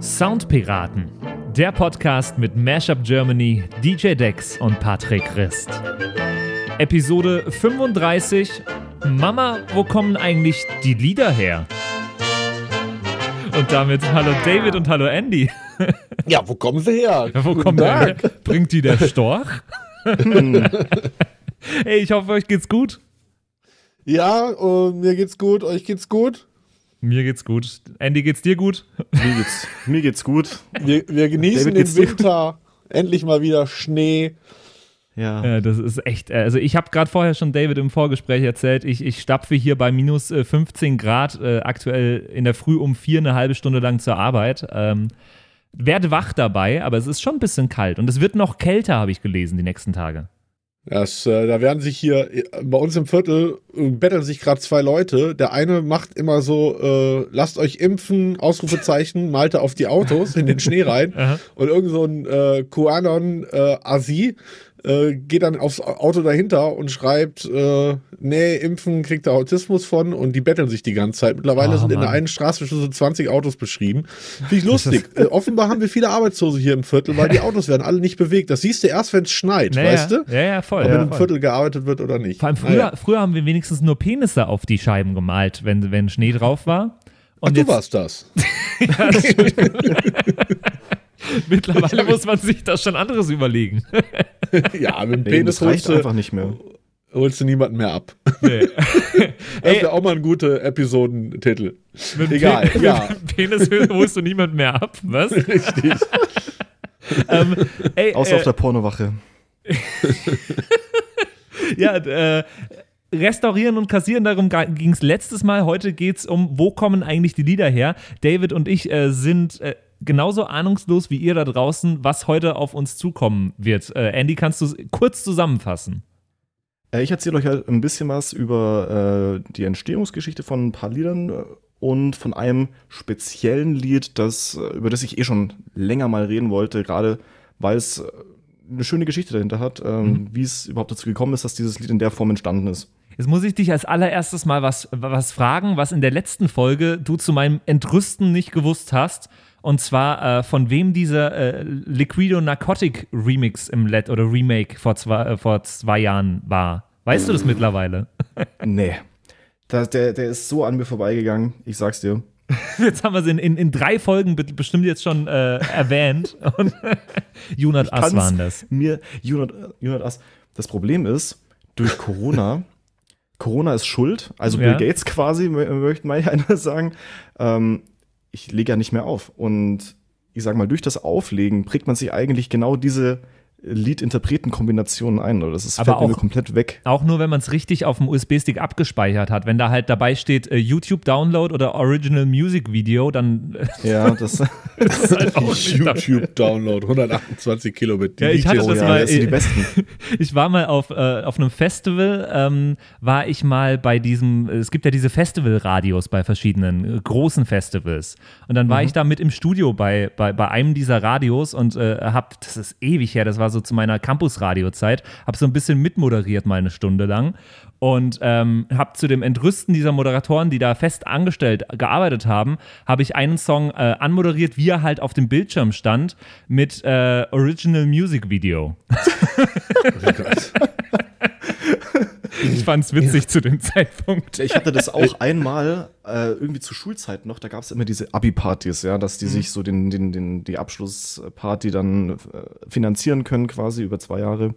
Soundpiraten, der Podcast mit Mashup Germany, DJ Dex und Patrick Christ. Episode 35. Mama, wo kommen eigentlich die Lieder her? Und damit hallo David und hallo Andy. Ja, wo kommen sie her? Wo Guten kommt der Tag. her? Bringt die der Storch? hey, ich hoffe, euch geht's gut. Ja, und mir geht's gut, euch geht's gut. Mir geht's gut. Andy, geht's dir gut? Mir geht's, mir geht's gut. Wir, wir genießen David, den Winter. Endlich mal wieder Schnee. Ja. Ja, das ist echt. äh, Also, ich habe gerade vorher schon David im Vorgespräch erzählt, ich, ich stapfe hier bei minus äh, 15 Grad äh, aktuell in der Früh um vier eine halbe Stunde lang zur Arbeit. Ähm, werde wach dabei, aber es ist schon ein bisschen kalt. Und es wird noch kälter, habe ich gelesen, die nächsten Tage. Das, äh, da werden sich hier äh, bei uns im Viertel äh, betteln sich gerade zwei Leute. Der eine macht immer so, äh, lasst euch impfen, Ausrufezeichen, malte auf die Autos in den Schnee rein. Und irgend so ein äh, QAnon äh, Asi äh, geht dann aufs Auto dahinter und schreibt, äh, nee, impfen kriegt er Autismus von und die betteln sich die ganze Zeit. Mittlerweile Oh, sind in der Mann. einen Straße schon so 20 Autos beschrieben. Finde ich lustig. äh, offenbar haben wir viele Arbeitslose hier im Viertel, weil die Autos werden alle nicht bewegt. Das siehst du erst, wenn es schneit, Naja, weißt du? Ja, ja, voll. Ob ja, in einem. Viertel gearbeitet wird oder nicht. Vor allem früher, Naja. früher haben wir wenigstens nur Penisse auf die Scheiben gemalt, wenn, wenn Schnee drauf war. Ach, Und du jetzt, warst das. mittlerweile muss man sich das schon anderes überlegen. ja, mit dem Nee, Penis das reicht holst einfach du, nicht mehr. holst du niemanden mehr ab. Nee. Das wäre auch mal ein guter Episodentitel. mit Egal, Pe- ja. Mit dem Penis holst du niemand mehr ab, was? Richtig. ähm, ey, Außer äh, auf der Pornowache. Ja, äh, restaurieren und kassieren, darum ging es letztes Mal. Heute geht es um, wo kommen eigentlich die Lieder her? David und ich äh, sind äh, genauso ahnungslos wie ihr da draußen, was heute auf uns zukommen wird. Äh, Andy, kannst du es kurz zusammenfassen? Äh, ich erzähle euch halt ein bisschen was über äh, die Entstehungsgeschichte von ein paar Liedern äh, und von einem speziellen Lied, das, äh, über das ich eh schon länger mal reden wollte, gerade weil es eine schöne Geschichte dahinter hat, ähm, wie es überhaupt dazu gekommen ist, dass dieses Lied in der Form entstanden ist. Jetzt muss ich dich als allererstes mal was, was fragen, was in der letzten Folge du zu meinem Entrüsten nicht gewusst hast. Und zwar, äh, von wem dieser äh, Liquido Narcotic Remix im Let oder Remake vor zwei, äh, vor zwei Jahren war. Weißt du das mittlerweile? Nee. Da, der, der ist so an mir vorbeigegangen, ich sag's dir. Jetzt haben wir es in, in, in drei Folgen be- bestimmt jetzt schon äh, erwähnt. Und Junat Ass waren das. Mir, Junat, Junat Ass. Das Problem ist, durch Corona, Corona ist schuld, also Ja. Bill Gates quasi, mö- möchte manch einer sagen, ähm, ich lege ja nicht mehr auf. Und ich sag mal, durch das Auflegen prägt man sich eigentlich genau diese Lied-Interpreten-Kombinationen ein. Oder das ist, Aber fällt mir auch- komplett weg. Auch nur, wenn man es richtig auf dem USB-Stick abgespeichert hat. Wenn da halt dabei steht äh, YouTube-Download oder Original Music Video, dann äh, Ja, das, ist halt auch. YouTube-Download, 128 Kilobit. Die Ja, ich hatte das mal- das sind die besten. Ich war mal auf, äh, auf einem Festival, ähm, war ich mal bei diesem, es gibt ja diese Festivalradios bei verschiedenen äh, großen Festivals. Und dann war ich da mit im Studio bei, bei, bei einem dieser Radios und äh, hab, das ist ewig her, das war so zu meiner Campus-Radio-Zeit, hab so ein bisschen mitmoderiert mal eine Stunde lang und ähm, hab zu dem Entrüsten dieser Moderatoren, die da fest angestellt gearbeitet haben, habe ich einen Song äh, anmoderiert, wie er halt auf dem Bildschirm stand, mit äh, Original Music Video. Oh Gott. Ich fand's witzig zu dem Zeitpunkt. Ich hatte das auch einmal äh, irgendwie zur Schulzeit noch, da gab es immer diese Abi-Partys, ja, dass die sich so den, den, den, die Abschlussparty dann äh, finanzieren können, quasi über zwei Jahre.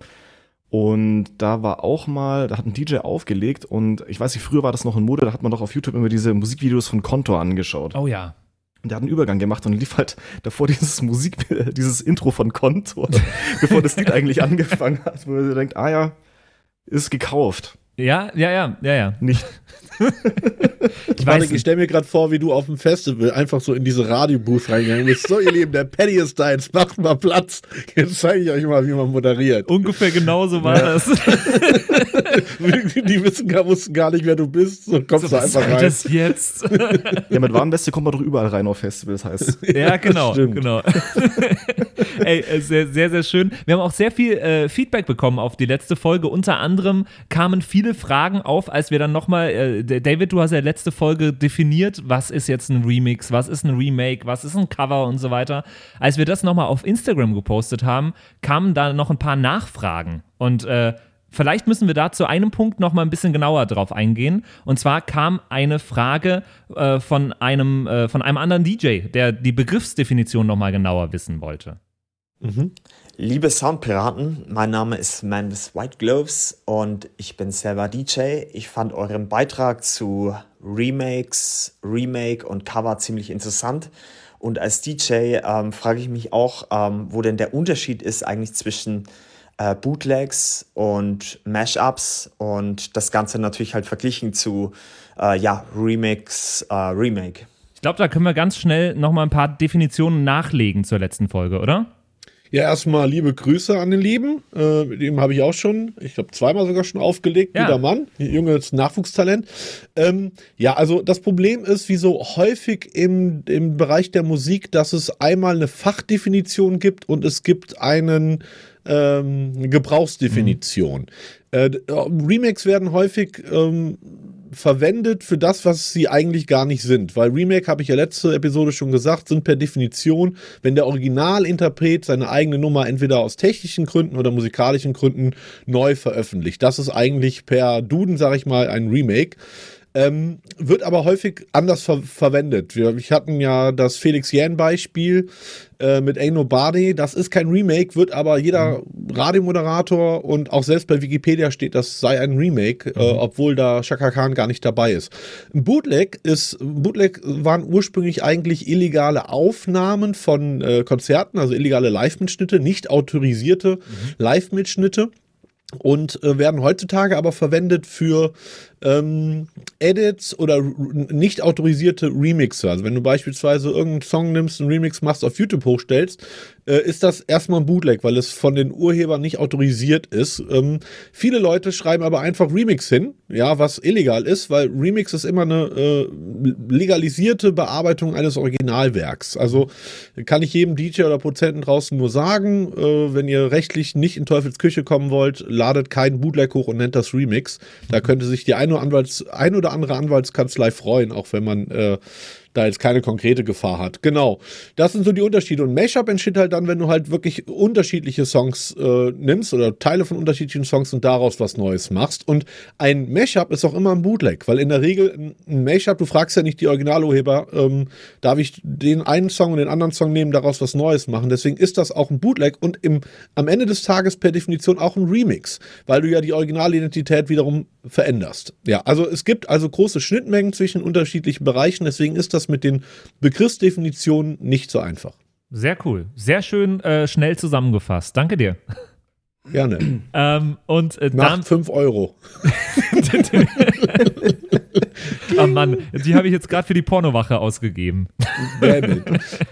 Und da war auch mal, da hat ein DJ aufgelegt und ich weiß nicht, früher war das noch in Mode, da hat man doch auf YouTube immer diese Musikvideos von Kontor angeschaut. Oh ja. Und der hat einen Übergang gemacht und lief halt davor dieses Musik, dieses Intro von Kontor, bevor das Lied eigentlich angefangen hat, wo man sich denkt, ah ja, ist gekauft. Ja, ja, ja, ja, ja. Nicht. Ich Warte, weiß, ich stelle mir gerade vor, wie du auf dem Festival einfach so in diese Radiobooth reingegangen bist. So, ihr Lieben, der Paddy ist da, jetzt macht mal Platz. Jetzt zeige ich euch mal, wie man moderiert. ungefähr genauso war das. Die wissen gar, wussten gar nicht, wer du bist. So kommst So, du einfach rein. das jetzt? Ja, mit Warnweste kommt man doch überall rein auf Festivals, heißt. ja, genau, Stimmt. genau. Ey, äh, sehr, sehr, sehr schön. Wir haben auch sehr viel äh, Feedback bekommen auf die letzte Folge. Unter anderem kamen viele Fragen auf, als wir dann nochmal, äh, David, du hast ja letzte Folge definiert, was ist jetzt ein Remix, was ist ein Remake, was ist ein Cover und so weiter. Als wir das nochmal auf Instagram gepostet haben, kamen da noch ein paar Nachfragen. Und äh, Vielleicht müssen wir da zu einem Punkt noch mal ein bisschen genauer drauf eingehen. Und zwar kam eine Frage äh, von, einem, äh, von einem anderen DJ, der die Begriffsdefinition noch mal genauer wissen wollte. Mhm. Liebe Soundpiraten, mein Name ist Manvis White Gloves und ich bin selber DJ. Ich fand euren Beitrag zu Remakes, Remake und Cover ziemlich interessant. Und als DJ ähm, frage ich mich auch, ähm, wo denn der Unterschied ist eigentlich zwischen äh, Bootlegs und Mashups und das Ganze natürlich halt verglichen zu äh, ja, Remix, äh, Remake. Ich glaube, da können wir ganz schnell nochmal ein paar Definitionen nachlegen zur letzten Folge, oder? Ja, erstmal liebe Grüße an den Lieben. Äh, mit dem habe ich auch schon, ich glaube, zweimal sogar schon aufgelegt. Ja. Guter Mann, junges Nachwuchstalent. Ähm, ja, also das Problem ist, wie so häufig im, im Bereich der Musik, dass es einmal eine Fachdefinition gibt und es gibt einen ähm, Gebrauchsdefinition. Mhm. Äh, Remakes werden häufig ähm, verwendet für das, was sie eigentlich gar nicht sind. Weil Remake, habe ich ja letzte Episode schon gesagt, sind per Definition, wenn der Originalinterpret seine eigene Nummer entweder aus technischen Gründen oder musikalischen Gründen neu veröffentlicht. Das ist eigentlich per Duden, sage ich mal, ein Remake. Ähm, wird aber häufig anders ver verwendet. Wir, wir hatten ja das Felix Jähn-Beispiel äh, mit Ain't Nobody. Das ist kein Remake, wird aber jeder mhm. Radiomoderator und auch selbst bei Wikipedia steht, das sei ein Remake, äh, mhm. äh, obwohl da Shaka Khan gar nicht dabei ist. Ein Bootleg ist, Bootleg waren ursprünglich eigentlich illegale Aufnahmen von äh, Konzerten, also illegale Live-Mitschnitte, nicht autorisierte mhm. Live-Mitschnitte und äh, werden heutzutage aber verwendet für ähm, Edits oder nicht autorisierte Remixer. Also wenn du beispielsweise irgendeinen Song nimmst, einen Remix machst, auf YouTube hochstellst, äh, ist das erstmal ein Bootleg, weil es von den Urhebern nicht autorisiert ist. Ähm, viele Leute schreiben aber einfach Remix hin, ja, was illegal ist, weil Remix ist immer eine äh, legalisierte Bearbeitung eines Originalwerks. Also kann ich jedem DJ oder Produzenten draußen nur sagen, äh, wenn ihr rechtlich nicht in Teufels Küche kommen wollt, ladet keinen Bootleg hoch und nennt das Remix. Da könnte sich die ein oder, Anwalts-, ein oder andere Anwaltskanzlei freuen, auch wenn man äh, da jetzt keine konkrete Gefahr hat. Genau. Das sind so die Unterschiede. Und Mashup entsteht halt dann, wenn du halt wirklich unterschiedliche Songs äh, nimmst oder Teile von unterschiedlichen Songs und daraus was Neues machst. Und ein Mashup ist auch immer ein Bootleg, weil in der Regel ein Mashup, du fragst ja nicht die Originalurheber, ähm, darf ich den einen Song und den anderen Song nehmen, daraus was Neues machen. Deswegen ist das auch ein Bootleg und im, am Ende des Tages per Definition auch ein Remix, weil du ja die Originalidentität wiederum veränderst. Ja, also es gibt also große Schnittmengen zwischen unterschiedlichen Bereichen, deswegen ist das mit den Begriffsdefinitionen nicht so einfach. Sehr cool. Sehr schön äh, schnell zusammengefasst. Danke dir. Gerne. ähm, und äh, Nach 5 Euro. oh Mann, die habe ich jetzt gerade für die Pornowache ausgegeben.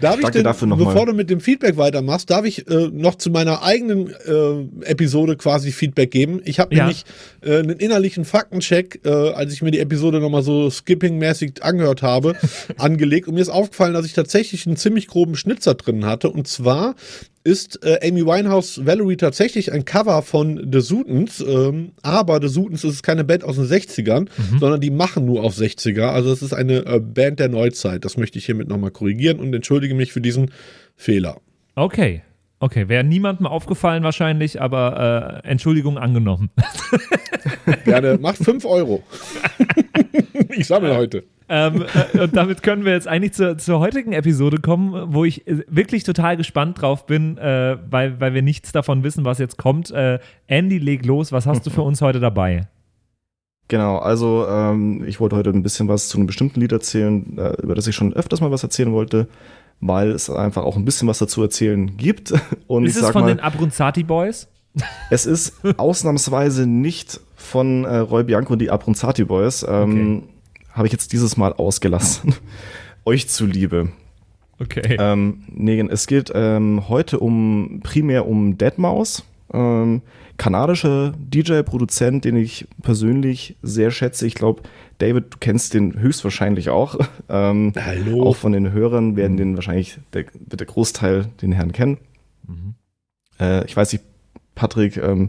darf ich denn, bevor du mit dem Feedback weitermachst, darf ich äh, noch zu meiner eigenen äh, Episode quasi Feedback geben? Ich habe ja. nämlich äh, einen innerlichen Faktencheck, äh, als ich mir die Episode nochmal so skipping-mäßig angehört habe, angelegt und mir ist aufgefallen, dass ich tatsächlich einen ziemlich groben Schnitzer drin hatte und zwar ist äh, Amy Winehouse Valerie tatsächlich ein Cover von The Sutons, ähm, aber The Sutons ist keine Band aus den 60ern, mhm. sondern die machen nur auf 60er. Also es ist eine äh, Band der Neuzeit. Das möchte ich hiermit nochmal korrigieren und entschuldige mich für diesen Fehler. Okay. Okay, wäre niemandem aufgefallen wahrscheinlich, aber äh, Entschuldigung angenommen. Gerne, macht 5 Euro. ich sammle heute. Ähm, äh, und damit können wir jetzt eigentlich zur, zur, heutigen Episode kommen, wo ich äh, wirklich total gespannt drauf bin, äh, weil, weil wir nichts davon wissen, was jetzt kommt. Äh, Andy, leg los. Was hast du für uns heute dabei? Genau, also ähm, ich wollte heute ein bisschen was zu einem bestimmten Lied erzählen, äh, über das ich schon öfters mal was erzählen wollte, weil es einfach auch ein bisschen was dazu erzählen gibt. Und ist es von mal, den Abronzati Boys? Es ist ausnahmsweise nicht von äh, Roy Bianco und die Abronzati Boys. Ähm, okay habe ich jetzt dieses Mal ausgelassen. Euch zuliebe. Okay. Ähm, nee, es geht ähm, heute um primär um Deadmaus. Ähm, kanadischer DJ-Produzent, den ich persönlich sehr schätze. Ich glaube, David, du kennst den höchstwahrscheinlich auch. Ähm, Hallo. Auch von den Hörern werden den wahrscheinlich der, der Großteil den Herrn kennen. Mhm. Äh, ich weiß nicht, Patrick, ähm,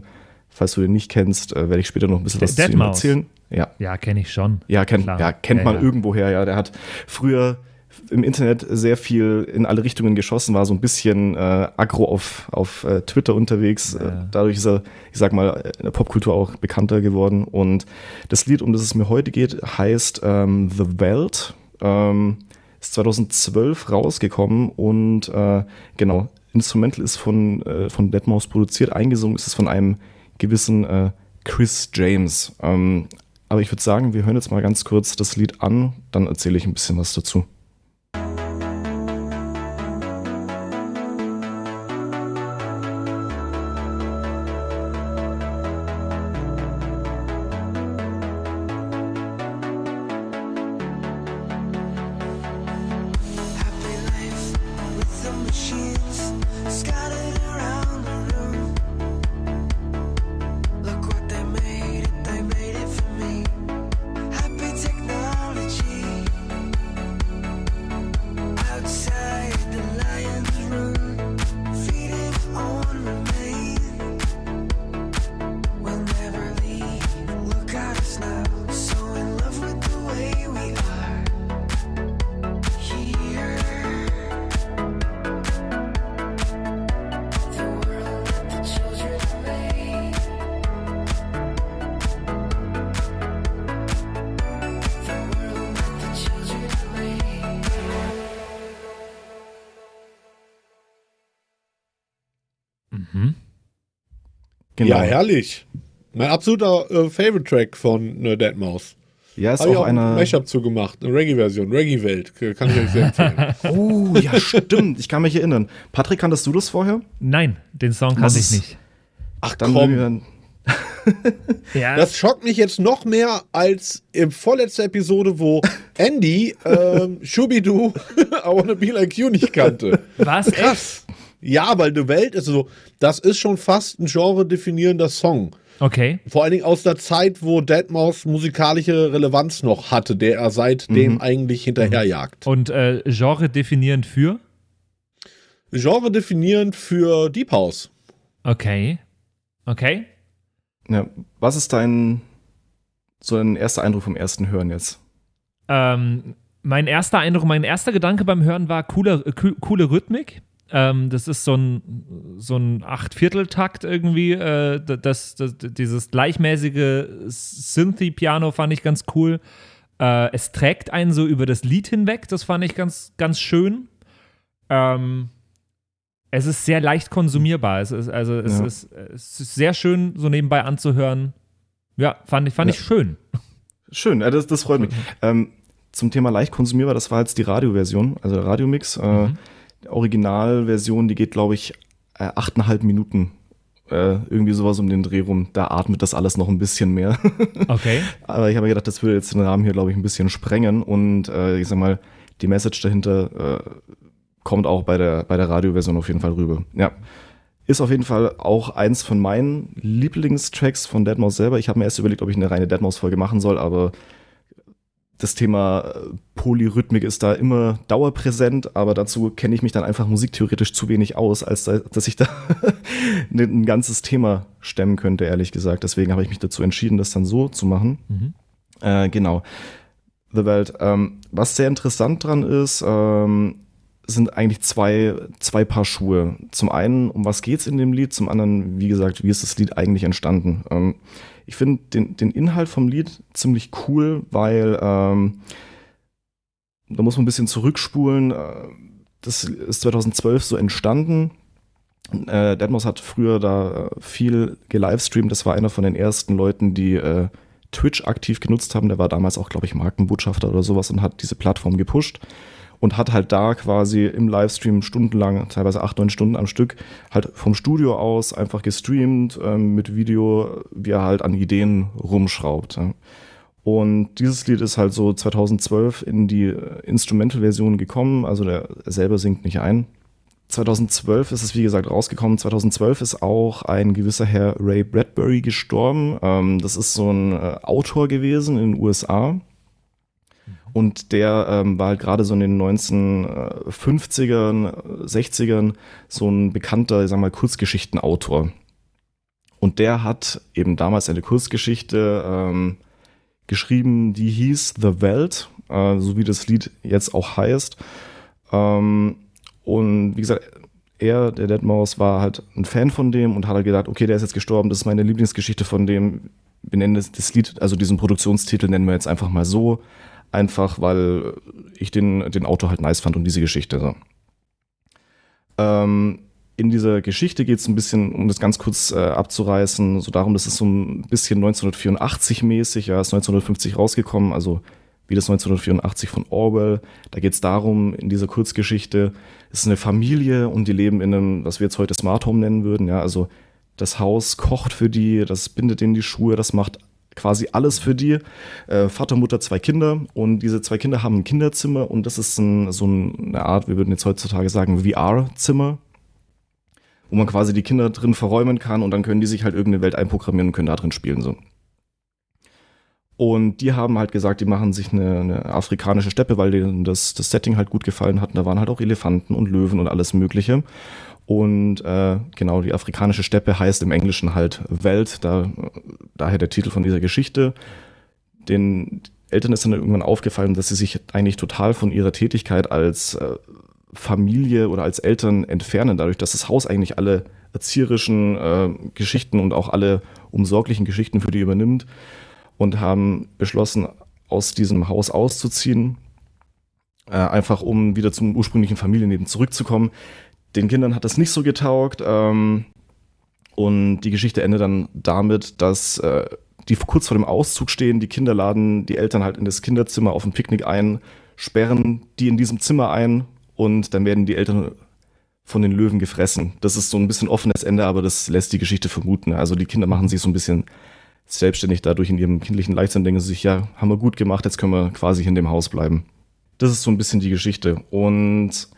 falls du den nicht kennst, äh, werde ich später noch ein bisschen was Dead zu ihm erzählen. Ja, Ja, kenne ich schon. ja, kennt, Klar. ja, kennt Ja, man ja. irgendwoher, ja. Der hat früher im Internet sehr viel in alle Richtungen geschossen, war so ein bisschen äh, aggro auf, auf äh, Twitter unterwegs. Ja. Äh, dadurch ist er, ich sag mal, in der Popkultur auch bekannter geworden. Und das Lied, um das es mir heute geht, heißt ähm, The Welt. Ähm, ist 2012 rausgekommen und äh, genau, Instrumental ist von, äh, von Deadmau5 produziert, eingesungen ist es von einem gewissen äh, Chris James. Ähm, aber ich würde sagen, wir hören jetzt mal ganz kurz das Lied an, dann erzähle ich ein bisschen was dazu. Mhm. Genau. Ja, herrlich. Mein absoluter äh, Favorite-Track von äh, Deadmau5. Ja, ist Habe ich auch auch ein einer. Mashup zugemacht, eine Reggae-Version, Reggae-Welt. Kann ich euch sehr empfehlen. Oh, ja, stimmt. Ich kann mich erinnern. Patrick, kanntest du das vorher? Nein, den Song kannte ich nicht. Ach Dann komm, Ja, das schockt mich jetzt noch mehr als in vorletzter Episode, wo Andy ähm, Shubidu I Wanna Be Like You nicht kannte. was? Krass. Ja, weil The Welt ist so, das ist schon fast ein genre-definierender Song. Okay. Vor allen Dingen aus der Zeit, wo Deadmau5 musikalische Relevanz noch hatte, der er seitdem eigentlich hinterherjagt. Und äh, Genre definierend für? Genre definierend für Deep House. Okay. Okay. ja, was ist dein so ein erster Eindruck vom ersten Hören jetzt? Ähm, mein erster Eindruck, mein erster Gedanke beim Hören war coole, äh, cool- coole Rhythmik. Ähm, das ist so ein, so ein Achtvierteltakt irgendwie. Äh, das, das, dieses gleichmäßige Synthy-Piano fand ich ganz cool. Äh, es trägt einen so über das Lied hinweg. Das fand ich ganz, ganz schön. Ähm, es ist sehr leicht konsumierbar. Es ist, also es, Ja. ist, es ist sehr schön, so nebenbei anzuhören. Ja, fand ich, fand Ja. ich schön. Schön, ja, das, das freut mich. Ähm, zum Thema leicht konsumierbar, das war jetzt die Radioversion, also der Radiomix. Äh, Mhm. Originalversion, die geht, glaube ich, äh, achteinhalb Minuten. Äh, irgendwie sowas um den Dreh rum. Da atmet das alles noch ein bisschen mehr. Okay. Aber ich habe mir gedacht, das würde jetzt den Rahmen hier, glaube ich, ein bisschen sprengen. Und äh, ich sag mal, die Message dahinter äh, kommt auch bei der, bei der Radioversion auf jeden Fall rüber. Ja. Ist auf jeden Fall auch eins von meinen Lieblingstracks von Deadmau5 selber. Ich habe mir erst überlegt, ob ich eine reine Deadmau5-Folge machen soll, aber das Thema äh, Polyrhythmik ist da immer dauerpräsent, aber dazu kenne ich mich dann einfach musiktheoretisch zu wenig aus, als da, dass ich da ein ein ganzes Thema stemmen könnte, ehrlich gesagt. Deswegen habe ich mich dazu entschieden, das dann so zu machen. Mhm. Äh, genau. The Welt. Ähm, was sehr interessant dran ist, ähm, sind eigentlich zwei, zwei Paar Schuhe. Zum einen, um was geht's in dem Lied? Zum anderen, wie gesagt, wie ist das Lied eigentlich entstanden? Ähm, ich finde den, den Inhalt vom Lied ziemlich cool, weil ähm, da muss man ein bisschen zurückspulen. Äh, Das ist 2012 so entstanden. Äh, Deadmau5 hat früher da äh, viel gelivestreamt. Das war einer von den ersten Leuten, die äh, Twitch aktiv genutzt haben. Der war damals auch, glaube ich, Markenbotschafter oder sowas und hat diese Plattform gepusht und hat halt da quasi im Livestream stundenlang, teilweise acht, neun Stunden am Stück, halt vom Studio aus einfach gestreamt ähm, mit Video, wie er halt an Ideen rumschraubt. Ja. Und dieses Lied ist halt so 2012 in die äh, Instrumental-Version gekommen, also der er selber singt nicht ein. 2012 ist es, wie gesagt, rausgekommen. 2012 ist auch ein gewisser Herr Ray Bradbury gestorben. Ähm, das ist so ein äh, Autor gewesen in den USA. Und der ähm, war halt gerade so in den 1950ern, 60ern so ein bekannter, ich sag mal, Kurzgeschichtenautor. Und der hat eben damals eine Kurzgeschichte ähm, geschrieben, die hieß The Welt, äh, so wie das Lied jetzt auch heißt. Ähm, und wie gesagt, er, der Deadmaus, war halt ein Fan von dem und hat halt gedacht, okay, der ist jetzt gestorben, das ist meine Lieblingsgeschichte von dem. Wir nennen das, das Lied, also diesen Produktionstitel nennen wir jetzt einfach mal so, einfach weil ich den, den Autor halt nice fand und diese Geschichte. So. Ähm, in dieser Geschichte geht es ein bisschen, um das ganz kurz äh, abzureißen, so darum, dass es so ein bisschen 1984 mäßig, ja, ist 1950 rausgekommen, also wie das 1984 von Orwell. Da geht es darum, in dieser Kurzgeschichte, es ist eine Familie und die leben in einem, was wir jetzt heute Smart Home nennen würden. Ja, also das Haus kocht für die, das bindet ihnen die Schuhe, das macht quasi alles für die. Äh, Vater, Mutter, zwei Kinder und diese zwei Kinder haben ein Kinderzimmer und das ist ein, so eine Art, wir würden jetzt heutzutage sagen, VR-Zimmer, wo man quasi die Kinder drin verräumen kann und dann können die sich halt irgendeine Welt einprogrammieren und können da drin spielen. So. Und die haben halt gesagt, die machen sich eine, eine afrikanische Steppe, weil denen das, das Setting halt gut gefallen hat. Und da waren halt auch Elefanten und Löwen und alles Mögliche. Und äh, genau, die afrikanische Steppe heißt im Englischen halt Welt, da, daher der Titel von dieser Geschichte. Den Eltern ist dann irgendwann aufgefallen, dass sie sich eigentlich total von ihrer Tätigkeit als äh, Familie oder als Eltern entfernen, dadurch, dass das Haus eigentlich alle erzieherischen äh, Geschichten und auch alle umsorglichen Geschichten für die übernimmt und haben beschlossen, aus diesem Haus auszuziehen, äh, einfach um wieder zum ursprünglichen Familienleben zurückzukommen. Den Kindern hat das nicht so getaugt ähm, und die Geschichte endet dann damit, dass äh, die kurz vor dem Auszug stehen, die Kinder laden die Eltern halt in das Kinderzimmer auf ein Picknick ein, sperren die in diesem Zimmer ein und dann werden die Eltern von den Löwen gefressen. Das ist so ein bisschen offenes Ende, aber das lässt die Geschichte vermuten. Also die Kinder machen sich so ein bisschen selbstständig dadurch in ihrem kindlichen Leichtsinn denken sie sich, ja, haben wir gut gemacht, jetzt können wir quasi in dem Haus bleiben. Das ist so ein bisschen die Geschichte. Und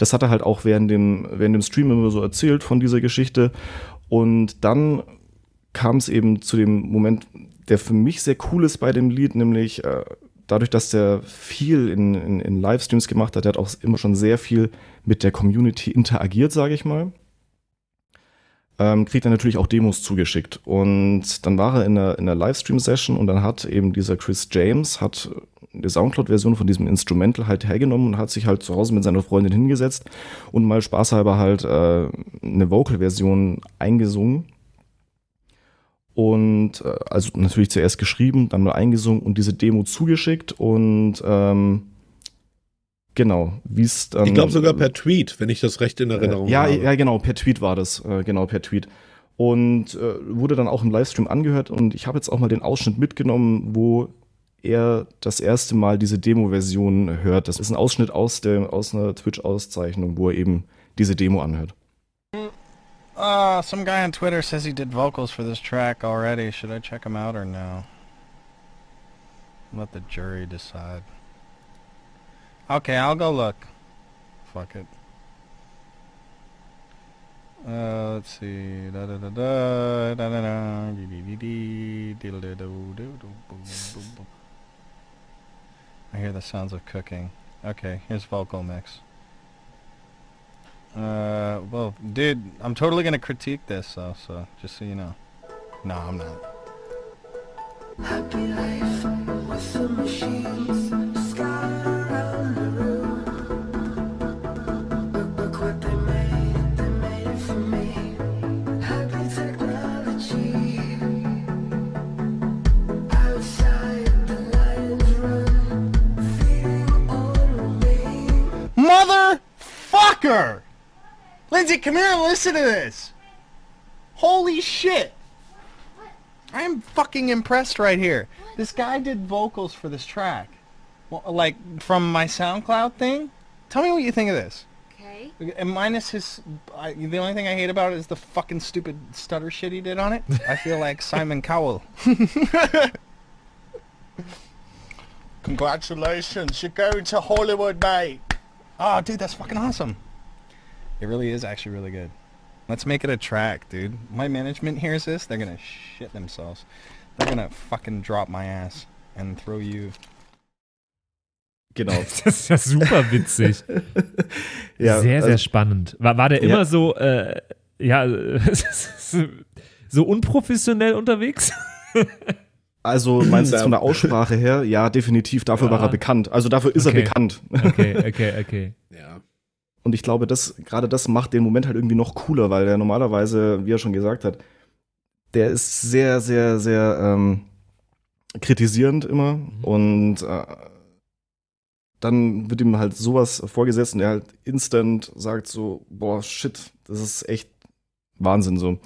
das hat er halt auch während dem, während dem Stream immer so erzählt von dieser Geschichte. Und dann kam es eben zu dem Moment, der für mich sehr cool ist bei dem Lied, nämlich äh, dadurch, dass der viel in, in, in Livestreams gemacht hat, der hat auch immer schon sehr viel mit der Community interagiert, sage ich mal ähm, kriegt er natürlich auch Demos zugeschickt. Und dann war er in einer, in einer Livestream-Session und dann hat eben dieser Chris James hat die Soundcloud-Version von diesem Instrumental halt hergenommen und hat sich halt zu Hause mit seiner Freundin hingesetzt und mal spaßhalber halt äh, eine Vocal-Version eingesungen. Und äh, also natürlich zuerst geschrieben, dann mal eingesungen und diese Demo zugeschickt und ähm, Genau, wie es dann. Ich glaube sogar per Tweet, wenn ich das recht in Erinnerung äh, ja, habe. Ja, genau, per Tweet war das. Äh, genau, per Tweet. Und äh, wurde dann auch im Livestream angehört. Und ich habe jetzt auch mal den Ausschnitt mitgenommen, wo er das erste Mal diese Demo-Version hört. Das ist ein Ausschnitt aus, der, aus einer Twitch-Auszeichnung, wo er eben diese Demo anhört. Uh, some guy on Twitter says he did vocals for this track already. Should I check him out or no? Let the jury decide. Okay, I'll go look. Fuck it. Uh, let's see. Da da da da da da da dee dee dee dee. I hear the sounds of cooking. Okay, here's vocal mix. Uh, well, dude, I'm totally gonna critique this though, so just so you know. No, I'm not. Happy life with the machines Motherfucker! Lindsay, come here and listen to this. Holy shit. I am fucking impressed right here. This guy did vocals for this track. Well, like, from my SoundCloud thing. Tell me what you think of this. Okay. And minus his, I, the only thing I hate about it is the fucking stupid stutter shit he did on it. I feel like Simon Cowell. Congratulations, you're going to Hollywood, mate. Oh, dude, that's fucking awesome. It really is actually really good. Let's make it a track, dude. My management hears this, they're gonna shit themselves. They're gonna fucking drop my ass and throw you Genau. Das ist ja super witzig. Ja, sehr, sehr also- spannend. War, war der immer Ja. so, äh, ja, so unprofessionell unterwegs? Also meinst du von der Aussprache her? Ja, definitiv. Dafür Ja. war er bekannt. Also dafür ist Okay. er bekannt. Okay, okay, okay. Ja. Und ich glaube, das, gerade das macht den Moment halt irgendwie noch cooler, weil der normalerweise, wie er schon gesagt hat, der ist sehr, sehr, sehr ähm, kritisierend immer. Und äh, dann wird ihm halt sowas vorgesetzt und er halt instant sagt so, boah, shit, das ist echt Wahnsinn so.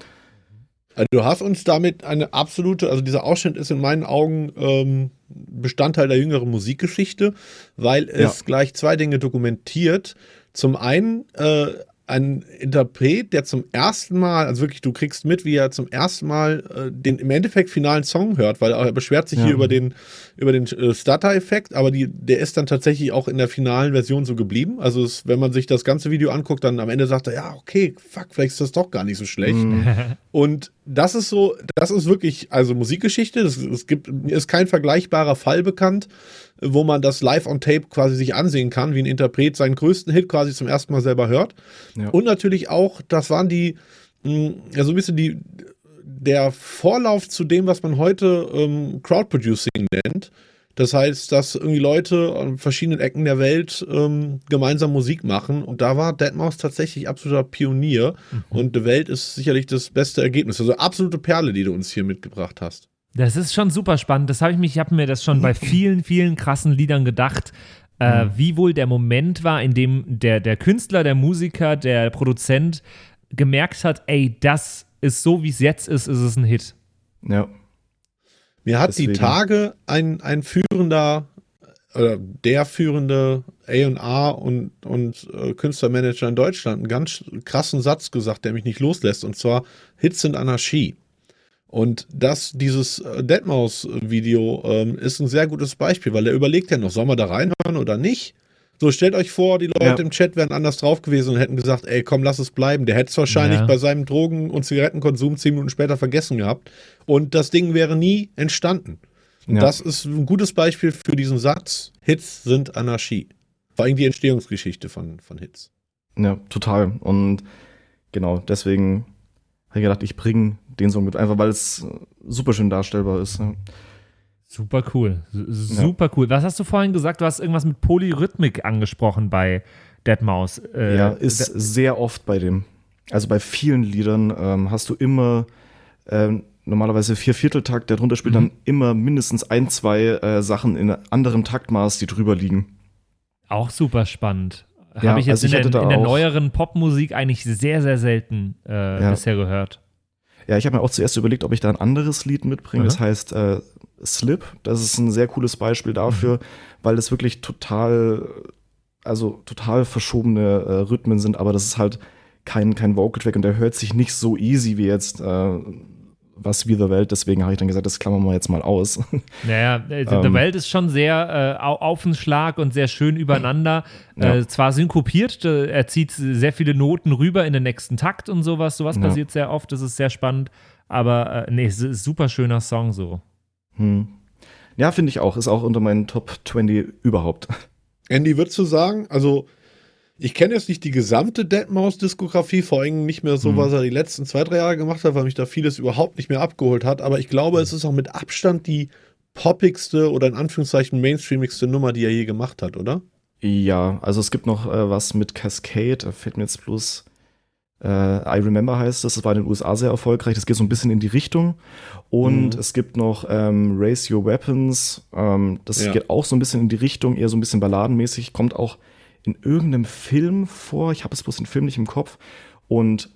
Also du hast uns damit eine absolute, also dieser Ausschnitt ist in meinen Augen ähm, Bestandteil der jüngeren Musikgeschichte, weil es Ja. gleich zwei Dinge dokumentiert. Zum einen äh, ein Interpret, der zum ersten Mal, also wirklich, du kriegst mit, wie er zum ersten Mal äh, den im Endeffekt finalen Song hört, weil er beschwert sich Ja. hier über den, über den äh, Stutter-Effekt, aber die, der ist dann tatsächlich auch in der finalen Version so geblieben. Also es, wenn man sich das ganze Video anguckt, dann am Ende sagt er, ja, okay, fuck, vielleicht ist das doch gar nicht so schlecht. Mhm. Und das ist so, das ist wirklich, also Musikgeschichte. Es gibt, mir ist kein vergleichbarer Fall bekannt, wo man das live on tape quasi sich ansehen kann, wie ein Interpret seinen größten Hit quasi zum ersten Mal selber hört. Ja. Und natürlich auch, das waren die, mh, ja, so ein bisschen die, der Vorlauf zu dem, was man heute ähm, Crowdproducing nennt. Das heißt, dass irgendwie Leute an verschiedenen Ecken der Welt ähm, gemeinsam Musik machen. Und da war Deadmau5 tatsächlich absoluter Pionier. Und The Welt ist sicherlich das beste Ergebnis. Also absolute Perle, die du uns hier mitgebracht hast. Das ist schon super spannend. Das habe ich mich, ich habe mir das schon bei vielen, vielen krassen Liedern gedacht, äh, wie wohl der Moment war, in dem der, der Künstler, der Musiker, der Produzent gemerkt hat, ey, das ist so, wie es jetzt ist, ist es ein Hit. Ja. Mir hat die Deswegen. Tage ein, ein führender, oder der führende A&A und, und äh, Künstlermanager in Deutschland einen ganz krassen Satz gesagt, der mich nicht loslässt. Und zwar, Hits sind Anarchie. Und das, dieses äh, Deadmaus-Video ähm, ist ein sehr gutes Beispiel, weil er überlegt ja noch, soll man da reinhören oder nicht? So, stellt euch vor, die Leute Ja. im Chat wären anders drauf gewesen und hätten gesagt, ey, komm, lass es bleiben. Der hätte es wahrscheinlich Ja. bei seinem Drogen- und Zigarettenkonsum zehn Minuten später vergessen gehabt. Und das Ding wäre nie entstanden. Und Ja. das ist ein gutes Beispiel für diesen Satz. Hits sind Anarchie. Vor allem die Entstehungsgeschichte von, von Hits. Ja, total. Und genau, deswegen habe gedacht, ich bringe den Song mit, einfach weil es super schön darstellbar ist. Ja. Super cool. S- Super cool. Was hast du vorhin gesagt? Du hast irgendwas mit Polyrhythmik angesprochen bei Deadmaus. Äh, ja, ist sehr oft bei dem. Also bei vielen Liedern ähm, hast du immer ähm, normalerweise vier Vierteltakt, der drunter spielt dann immer mindestens ein, zwei äh, Sachen in anderem Taktmaß, die drüber liegen. Auch super spannend. Ja, Habe ich jetzt also ich in, der, in der neueren Popmusik eigentlich sehr, sehr selten äh, Ja. bisher gehört. Ja, ich habe mir auch zuerst überlegt, ob ich da ein anderes Lied mitbringe. Mhm. Das heißt äh, Slip. Das ist ein sehr cooles Beispiel dafür, weil das wirklich total, also total verschobene äh, Rhythmen sind, aber das ist halt kein, kein Vocal Track und der hört sich nicht so easy wie jetzt äh, was wie The Welt. Deswegen habe ich dann gesagt, das klammern wir jetzt mal aus. Naja, The Ähm. Welt ist schon sehr äh, au- auf den Schlag und sehr schön übereinander. Ja. Äh, zwar synkopiert, äh, er zieht sehr viele Noten rüber in den nächsten Takt und sowas. Sowas Ja. passiert sehr oft, das ist sehr spannend. Aber äh, nee, es ist ein super schöner Song so. hm. Ja, finde ich auch. Ist auch unter meinen Top 20 überhaupt. Andy, würdest du sagen, also ich kenne jetzt nicht die gesamte Deadmaus-Diskografie, vor allem nicht mehr so, Mhm. was er die letzten zwei, drei Jahre gemacht hat, weil mich da vieles überhaupt nicht mehr abgeholt hat. Aber ich glaube, es ist auch mit Abstand die poppigste oder in Anführungszeichen mainstreamigste Nummer, die er je gemacht hat, oder? Ja, also es gibt noch äh, was mit Cascade, da fällt mir jetzt bloß äh, I Remember heißt das, das war in den USA sehr erfolgreich, das geht so ein bisschen in die Richtung. Und Mhm. es gibt noch ähm, Raise Your Weapons, ähm, das Ja. geht auch so ein bisschen in die Richtung, eher so ein bisschen balladenmäßig, kommt auch in irgendeinem Film vor, ich habe es bloß den Film nicht im Kopf. Und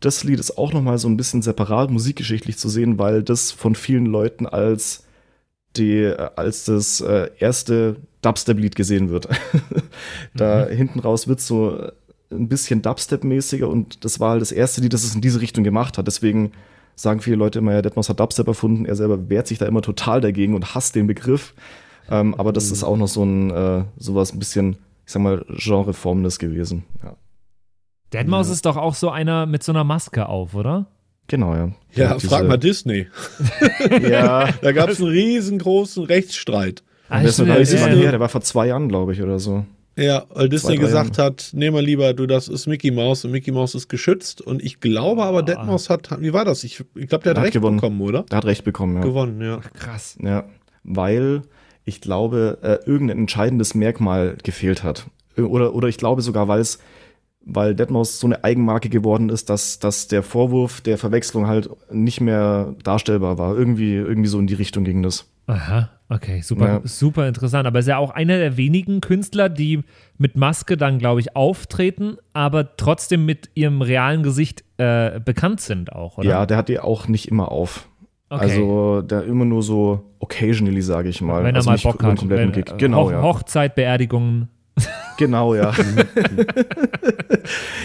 das Lied ist auch noch mal so ein bisschen separat musikgeschichtlich zu sehen, weil das von vielen Leuten als die äh, als das äh, erste Dubstep-Lied gesehen wird. da hinten raus wird so äh, ein bisschen Dubstep-mäßiger und das war halt das erste Lied, das es in diese Richtung gemacht hat. Deswegen sagen viele Leute immer, ja, Deadmau5 hat Dubstep erfunden. Er selber wehrt sich da immer total dagegen und hasst den Begriff. Ähm, aber das ist auch noch so ein äh, sowas ein bisschen, ich sag mal, genreformendes gewesen. Ja. Deadmaus ist doch auch so einer mit so einer Maske auf, oder? Genau, ja. Ja, diese- frag mal Disney. Ja, Da gab es einen riesengroßen Rechtsstreit. Ah, der ist ja, ja. her, der war vor zwei Jahren, glaube ich, oder so. Ja, weil Disney gesagt hat, nee mal lieber, du, das ist Mickey Mouse und Mickey Mouse ist geschützt. Und ich glaube aber, Deadmaus hat, wie war das? Ich, ich glaube, der hat Er hat recht gewonnen. bekommen, oder? Der hat recht bekommen, ja. Gewonnen, ja. Krass. Ja, weil ich glaube, äh, irgendein entscheidendes Merkmal gefehlt hat. Äh, Oder, oder ich glaube sogar, weil es, weil Deadmaus so eine Eigenmarke geworden ist, dass, dass der Vorwurf der Verwechslung halt nicht mehr darstellbar war. Irgendwie, irgendwie so in die Richtung ging das. Aha, okay, super, Ja. super interessant. Aber ist ja auch einer der wenigen Künstler, die mit Maske dann, glaube ich, auftreten, aber trotzdem mit ihrem realen Gesicht äh, bekannt sind auch, oder? Ja, der hat die auch nicht immer auf. Okay. Also der immer nur so occasionally, sage ich mal. wenn er also mal Bock hat. kompletten Wenn, Gig. äh, Genau, Hoch ja. Hochzeit, Beerdigungen. Genau, ja.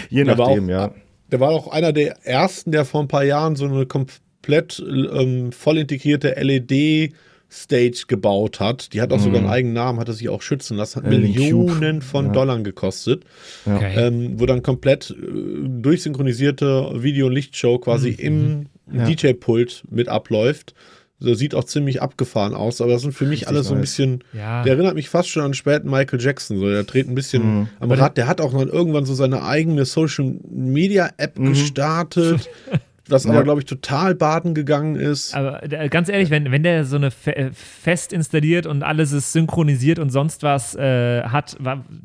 Je Aber nachdem, auch- ja. Der war auch einer der ersten, der vor ein paar Jahren so eine komplett ähm, voll integrierte LED-Stage gebaut hat. Die hat auch sogar einen eigenen Namen, hat er sich auch schützen lassen, hat Mhm. Den Millionen Cube. von Ja. Dollar gekostet. Okay. ähm, wo dann komplett äh, durchsynchronisierte Video- und Lichtshow quasi im Ja. DJ-Pult mit abläuft. Das sieht auch ziemlich abgefahren aus, aber das sind für mich Richtig alle so ein bisschen, ja. der erinnert mich fast schon an späten Michael Jackson. So, der dreht ein bisschen Mhm. am Rad. Der hat auch dann irgendwann so seine eigene Social Media App Mhm. gestartet, was aber, Ja. glaube ich, total baden gegangen ist. Aber äh, ganz ehrlich, wenn, wenn der so eine fe äh, fest installiert und alles ist synchronisiert und sonst was äh, hat,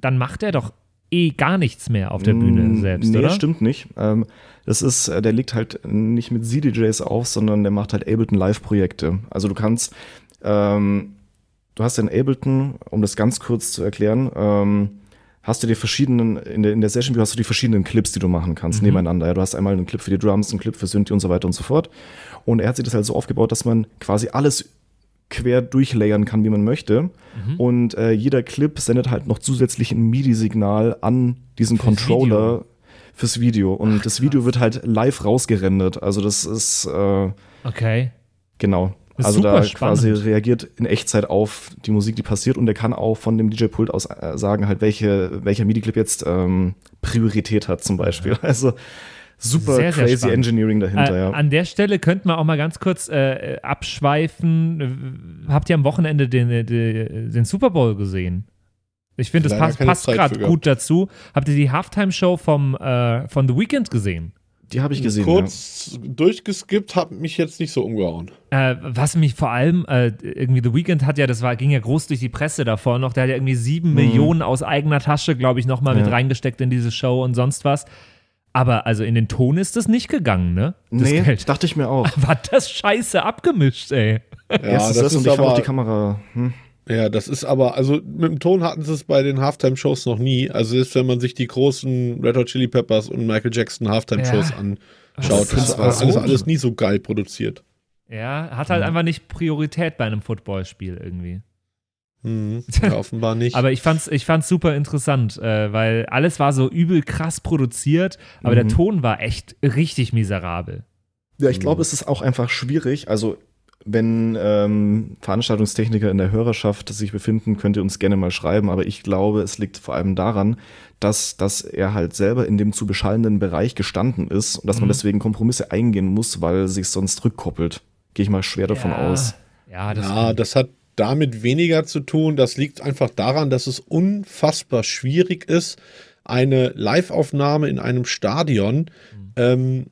dann macht er doch eh gar nichts mehr auf der Bühne Mm, selbst, nee, oder? stimmt nicht. Ähm, das ist, äh, der legt halt nicht mit CDJs auf, sondern der macht halt Ableton Live-Projekte. Also du kannst, ähm, du hast in Ableton, um das ganz kurz zu erklären, ähm, hast du die verschiedenen, in der, in der Session View hast du die verschiedenen Clips, die du machen kannst, nebeneinander. Ja, du hast einmal einen Clip für die Drums, einen Clip für Synthi und so weiter und so fort. Und er hat sich das halt so aufgebaut, dass man quasi alles quer durchlayern kann, wie man möchte. Und äh, jeder Clip sendet halt noch zusätzlich ein MIDI-Signal an diesen Fürs Controller Video. Fürs Video. Und das Video wird halt live rausgerendert. Also das ist äh, Okay. genau. Ist also da super quasi spannend. reagiert in Echtzeit auf die Musik, die passiert und der kann auch von dem DJ-Pult aus äh, sagen, halt, welche, welcher MIDI-Clip jetzt ähm, Priorität hat zum Beispiel. Also super Sehr, sehr crazy spannend. Engineering dahinter, Äh, ja. An der Stelle könnten wir auch mal ganz kurz äh, abschweifen. Äh, Habt ihr am Wochenende den, den, den Super Bowl gesehen? Ich finde, das passt, passt gerade gut dazu. Habt ihr die Halftime-Show vom äh, von The Weeknd gesehen? Die habe ich gesehen. Kurz durchgeskippt, hat mich jetzt nicht so umgehauen. Äh, was mich vor allem, äh, irgendwie The Weeknd hat ja, das war, ging ja groß durch die Presse davor noch, der hat ja irgendwie sieben Millionen aus eigener Tasche, glaube ich, nochmal mit Ja. reingesteckt in diese Show und sonst was. Aber also in den Ton ist das nicht gegangen, ne? Ja. Das Nee, Geld. dachte ich mir auch. War das scheiße abgemischt, ey. Ja, Erstens das, und ich fand auch die Kamera. Hm. Ja, das ist aber, also mit dem Ton hatten sie es bei den Halftime-Shows noch nie. Also selbst wenn man sich die großen Red Hot Chili Peppers und Michael Jackson Halftime-Shows Ja. anschaut, Das das war ist alles, so- alles nie so geil produziert. Ja, hat halt einfach nicht Priorität bei einem Footballspiel irgendwie. Mhm. Ja, offenbar nicht. Aber ich fand's, ich fand's super interessant, äh, weil alles war so übel krass produziert, aber der Mhm. Ton war echt richtig miserabel. Ja, ich glaube, es ist auch einfach schwierig. Also, wenn ähm, Veranstaltungstechniker in der Hörerschaft sich befinden, könnt ihr uns gerne mal schreiben. Aber ich glaube, es liegt vor allem daran, dass, dass er halt selber in dem zu beschallenden Bereich gestanden ist und dass man Mhm. deswegen Kompromisse eingehen muss, weil sich sonst rückkoppelt. Gehe ich mal schwer davon ja. aus. Ja, das ja, das hat damit weniger zu tun. Das liegt einfach daran, dass es unfassbar schwierig ist, eine Live-Aufnahme in einem Stadion, ähm,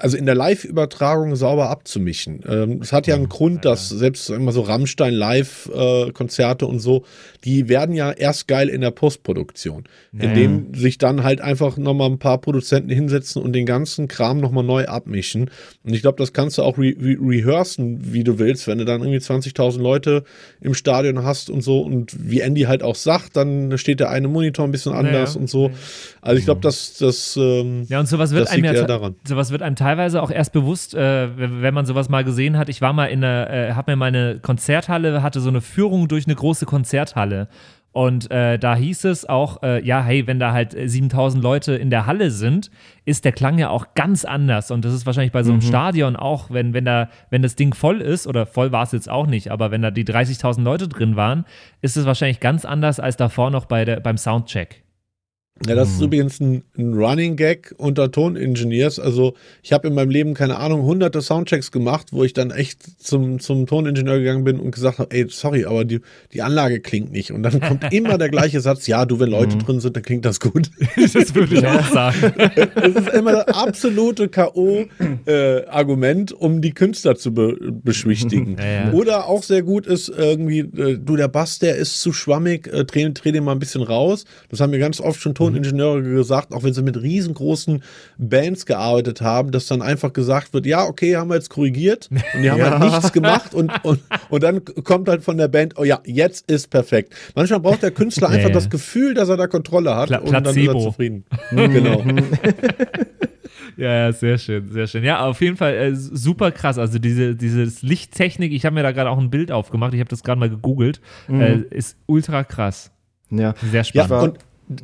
also in der Live-Übertragung sauber abzumischen. Ähm, Es hat ja einen Grund, dass selbst immer so Rammstein Live-Konzerte und so, die werden ja erst geil in der Postproduktion, indem sich dann halt einfach nochmal ein paar Produzenten hinsetzen und den ganzen Kram nochmal neu abmischen. Und ich glaube, das kannst du auch re re rehearsen, wie du willst, wenn du dann irgendwie 20.000 Leute im Stadion hast und so. Und wie Andy halt auch sagt, dann steht der eine Monitor ein bisschen anders Naja. und so. Also ich glaube, dass das, ähm, Ja, und sowas wird einem ja daran. sowas wird einem teilweise auch erst bewusst, äh, wenn man sowas mal gesehen hat. Ich war mal in der, äh, hab mir meine Konzerthalle, hatte so eine Führung durch eine große Konzerthalle. Und äh, da hieß es auch, äh, ja, hey, wenn da halt äh, 7000 Leute in der Halle sind, ist der Klang ja auch ganz anders. Und das ist wahrscheinlich bei so einem Stadion auch, wenn, wenn, da, wenn das Ding voll ist, oder voll war es jetzt auch nicht, aber wenn da die 30.000 Leute drin waren, ist es wahrscheinlich ganz anders als davor noch bei der, beim Soundcheck. Ja, das ist übrigens ein, ein Running Gag unter Toningenieurs. Also ich habe in meinem Leben, keine Ahnung, hunderte Soundchecks gemacht, wo ich dann echt zum, zum Toningenieur gegangen bin und gesagt habe, ey, sorry, aber die, die Anlage klingt nicht. Und dann kommt immer der gleiche Satz, ja, du, wenn Leute drin sind, dann klingt das gut. Das würde ich auch sagen. Das ist immer das absolute K.O.-Argument, um die Künstler zu be beschwichtigen. Ja, ja. Oder auch sehr gut ist irgendwie, äh, du, der Bass, der ist zu schwammig, äh, dreh, dreh den mal ein bisschen raus. Das haben mir ganz oft schon Toningenieure gesagt, auch wenn sie mit riesengroßen Bands gearbeitet haben, dass dann einfach gesagt wird, ja, okay, haben wir jetzt korrigiert und die haben halt nichts gemacht und, und, und dann kommt halt von der Band, oh ja, jetzt ist perfekt. Manchmal braucht der Künstler Ja, einfach ja. das Gefühl, dass er da Kontrolle hat Pla- und dann ist er zufrieden. genau. Ja, ja, sehr schön, sehr schön. Ja, auf jeden Fall äh, super krass. Also diese dieses Lichttechnik, ich habe mir da gerade auch ein Bild aufgemacht, ich habe das gerade mal gegoogelt, äh, ist ultra krass. Ja. Sehr Ja, spannend. und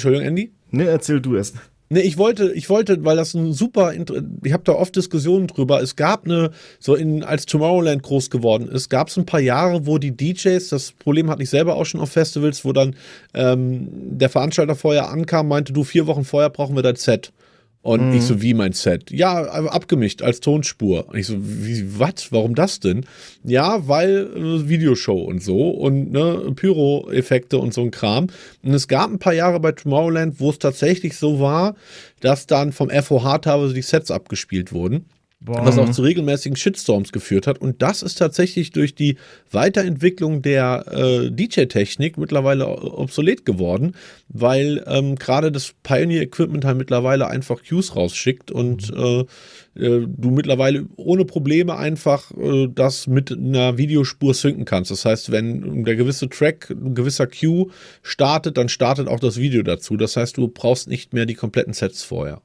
Entschuldigung, Andy? Ne, erzähl du es. Nee, ich wollte, ich wollte, weil das ein super, ich habe da oft Diskussionen drüber. Es gab eine, so in, als Tomorrowland groß geworden ist, gab es ein paar Jahre, wo die DJs, das Problem hatte ich selber auch schon auf Festivals, wo dann ähm, der Veranstalter vorher ankam, meinte, du, vier Wochen vorher brauchen wir dein Set. Und ich so, wie mein Set? Ja, aber abgemischt als Tonspur. Und ich so, wie, was? Warum das denn? Ja, weil äh, Videoshow und so und ne, Pyro-Effekte und so ein Kram. Und es gab ein paar Jahre bei Tomorrowland, wo es tatsächlich so war, dass dann vom FOH teilweise die Sets abgespielt wurden. Boah. Was auch zu regelmäßigen Shitstorms geführt hat. Und das ist tatsächlich durch die Weiterentwicklung der äh, DJ-Technik mittlerweile obsolet geworden, weil ähm, gerade das Pioneer-Equipment halt mittlerweile einfach Cues rausschickt und äh, äh, du mittlerweile ohne Probleme einfach äh, das mit einer Videospur synken kannst. Das heißt, wenn der gewisse Track, ein gewisser Cue startet, dann startet auch das Video dazu. Das heißt, du brauchst nicht mehr die kompletten Sets vorher.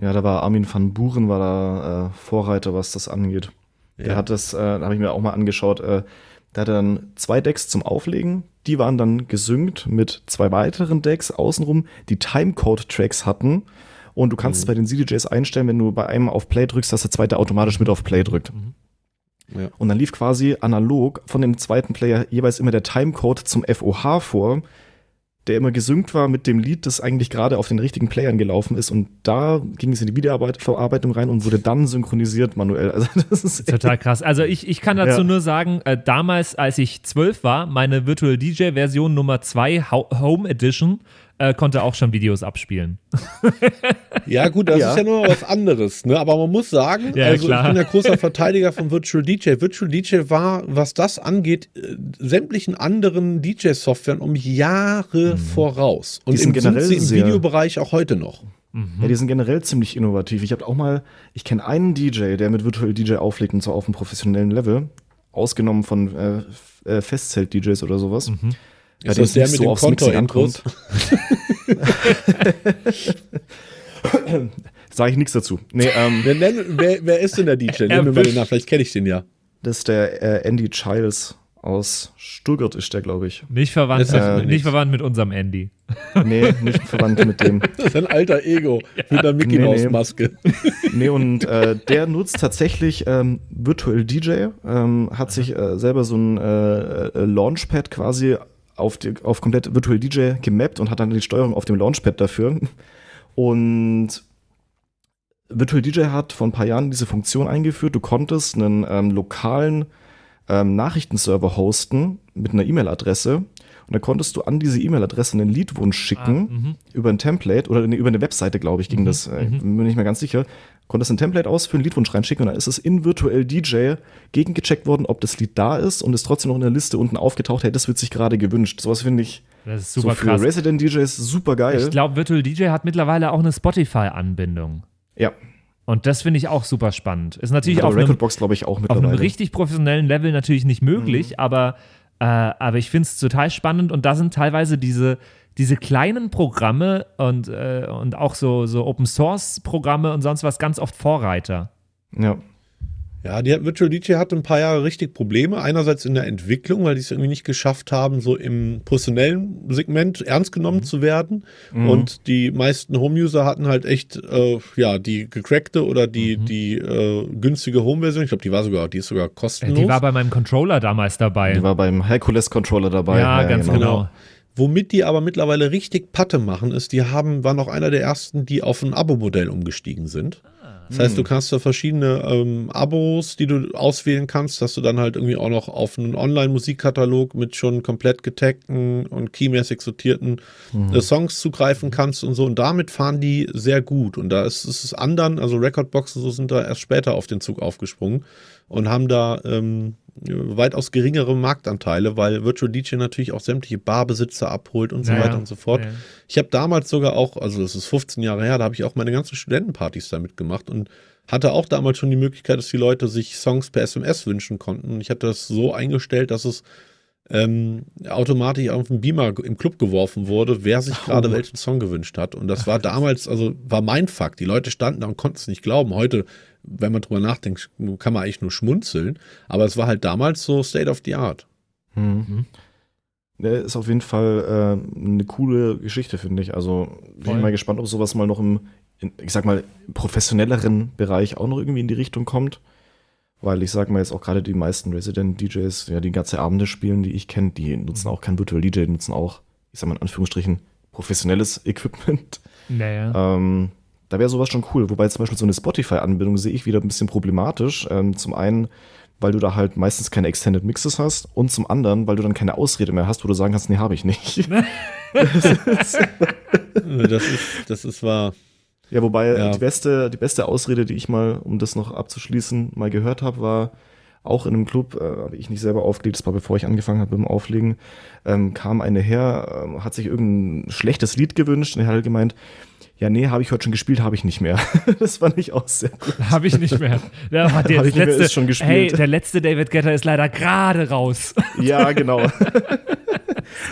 Ja, da war Armin van Buren war da äh, Vorreiter, was das angeht. Der Ja. hat das, äh, da habe ich mir auch mal angeschaut, äh, der hatte dann zwei Decks zum Auflegen, die waren dann gesynkt mit zwei weiteren Decks außenrum, die Timecode-Tracks hatten. Und du kannst es bei den CDJs einstellen, wenn du bei einem auf Play drückst, dass der zweite automatisch mit auf Play drückt. Ja. Und dann lief quasi analog von dem zweiten Player jeweils immer der Timecode zum FOH vor, der immer gesynkt war mit dem Lied, das eigentlich gerade auf den richtigen Playern gelaufen ist. Und da ging es in die Videoverarbeitung rein und wurde dann synchronisiert manuell. Also das ist Total krass. Also ich, ich kann dazu Ja. nur sagen, äh, damals, als ich zwölf war, meine Virtual DJ Version Nummer 2 Home Edition äh, konnte auch schon Videos abspielen. Ja, gut, das Ja. ist ja nur was anderes, ne? Aber man muss sagen, Ja, also klar. ich bin ja großer Verteidiger von Virtual DJ. Virtual DJ war, was das angeht, äh, sämtlichen anderen DJ-Softwaren um Jahre voraus. Und Die sind im- sind generell sie im sehr- Videobereich auch heute noch. Ja, die sind generell ziemlich innovativ. Ich habe auch mal, ich kenne einen DJ, der mit Virtual DJ auflegt und zwar auf einem professionellen Level, ausgenommen von äh, äh, Festzelt-DJs oder sowas. Ja, Ist der das der mit so dem ankommt. Sage ich nichts dazu. Nee, ähm, Wer, wer, wer ist denn der DJ? Nenn mir mal den. Namen, vielleicht kenne ich den ja. das ist der äh, Andy Childs aus Stuttgart ist der, glaube ich. Nicht verwandt, mit, nicht verwandt mit unserem Andy. Nee, nicht verwandt mit dem. Das ist ein alter Ego mit einer Mickey Nee, Mouse nee. Maske. Nee, und äh, der nutzt tatsächlich ähm, Virtual DJ, ähm, hat sich äh, selber so ein äh, äh, Launchpad quasi auf, die, auf komplett Virtual DJ gemappt und hat dann die Steuerung auf dem Launchpad dafür. Und Virtual DJ hat vor ein paar Jahren diese Funktion eingeführt. Du konntest einen ähm, lokalen ähm, Nachrichtenserver hosten mit einer E-Mail-Adresse. Und dann konntest du an diese E-Mail-Adresse einen Liedwunsch schicken über ein Template oder über eine Webseite, glaube ich, ging das. Äh, bin mir nicht mehr ganz sicher. Konntest ein Template ausfüllen, Liedwunsch reinschicken und dann ist es in Virtual DJ gegengecheckt worden, ob das Lied da ist und ist trotzdem noch in der Liste unten aufgetaucht. Hey, das wird sich gerade gewünscht. Sowas finde ich Das ist so super für krass. Resident DJs super geil. Ich glaube, Virtual DJ hat mittlerweile auch eine Spotify-Anbindung. ja, Und das finde ich auch super spannend. Ist natürlich Hat auf einem, Recordbox, glaube ich, auch auf mittlerweile. einem richtig professionellen Level natürlich nicht möglich, Mhm. aber, äh, aber ich finde es total spannend und da sind teilweise diese, diese kleinen Programme und, äh, und auch so, so Open-Source-Programme und sonst was ganz oft Vorreiter. ja. Ja, die hat, Virtual DJ hatte ein paar Jahre richtig Probleme. Einerseits in der Entwicklung, weil die es irgendwie nicht geschafft haben, so im professionellen Segment ernst genommen zu werden. Und die meisten Home-User hatten halt echt, äh, ja, die gecrackte oder die, die äh, günstige Home-Version. Ich glaube, die war sogar, die ist sogar kostenlos. Die war bei meinem Controller damals dabei. Die war beim Hercules Controller dabei. ja, ganz genau. Womit die aber mittlerweile richtig Patte machen, ist, die haben, waren auch einer der ersten, die auf ein Abo-Modell umgestiegen sind. Das heißt, du kannst da verschiedene ähm, Abos, die du auswählen kannst, dass du dann halt irgendwie auch noch auf einen Online-Musikkatalog mit schon komplett getagten und keymäßig sortierten äh, Songs zugreifen kannst und so. Und damit fahren die sehr gut. Und da ist ist es anderen, also Recordboxen, so sind da erst später auf den Zug aufgesprungen und haben da ähm, weitaus geringere Marktanteile, weil Virtual DJ natürlich auch sämtliche Barbesitzer abholt und so Ja, ja. weiter und so fort. Ja, ja. Ich habe damals sogar auch, also das ist 15 Jahre her, da habe ich auch meine ganzen Studentenpartys damit gemacht und hatte auch damals schon die Möglichkeit, dass die Leute sich Songs per SMS wünschen konnten. Und ich hatte das so eingestellt, dass es ähm, automatisch auf den Beamer im Club geworfen wurde, wer sich gerade welchen Song gewünscht hat. Und das war damals, also war mein Fakt. Die Leute standen da und konnten es nicht glauben. Heute, wenn man drüber nachdenkt, kann man eigentlich nur schmunzeln. Aber es war halt damals so State of the Art. Mhm. Ja, ist auf jeden Fall äh, eine coole Geschichte, finde ich. Also bin Voll. ich mal gespannt, ob sowas mal noch im, in, ich sag mal, professionelleren Bereich auch noch irgendwie in die Richtung kommt. Weil ich sag mal jetzt auch gerade die meisten Resident-DJs, ja, die ganze Abende spielen, die ich kenne, die nutzen auch kein Virtual DJ, die nutzen auch, ich sag mal in Anführungsstrichen, professionelles Equipment. Naja. Ähm, da wäre sowas schon cool. Wobei zum Beispiel so eine Spotify-Anbindung sehe ich wieder ein bisschen problematisch. Ähm, zum einen, weil du da halt meistens keine Extended Mixes hast und zum anderen, weil du dann keine Ausrede mehr hast, wo du sagen kannst, nee, habe ich nicht. Das ist, das ist wahr. ja, wobei Ja. Die, beste, die beste Ausrede, die ich mal, um das noch abzuschließen, mal gehört habe, war auch in einem Club, äh, habe ich nicht selber aufgelegt, das war bevor ich angefangen habe mit dem Auflegen, ähm, kam eine her, ähm, hat sich irgendein schlechtes Lied gewünscht und er hat halt gemeint, ja, nee, habe ich heute schon gespielt, habe ich nicht mehr. das fand ich auch sehr gut. Habe ich nicht mehr. Der hat Hab ich nicht mehr, ist schon gespielt. Hey, der letzte David Getter ist leider gerade raus. Ja, genau.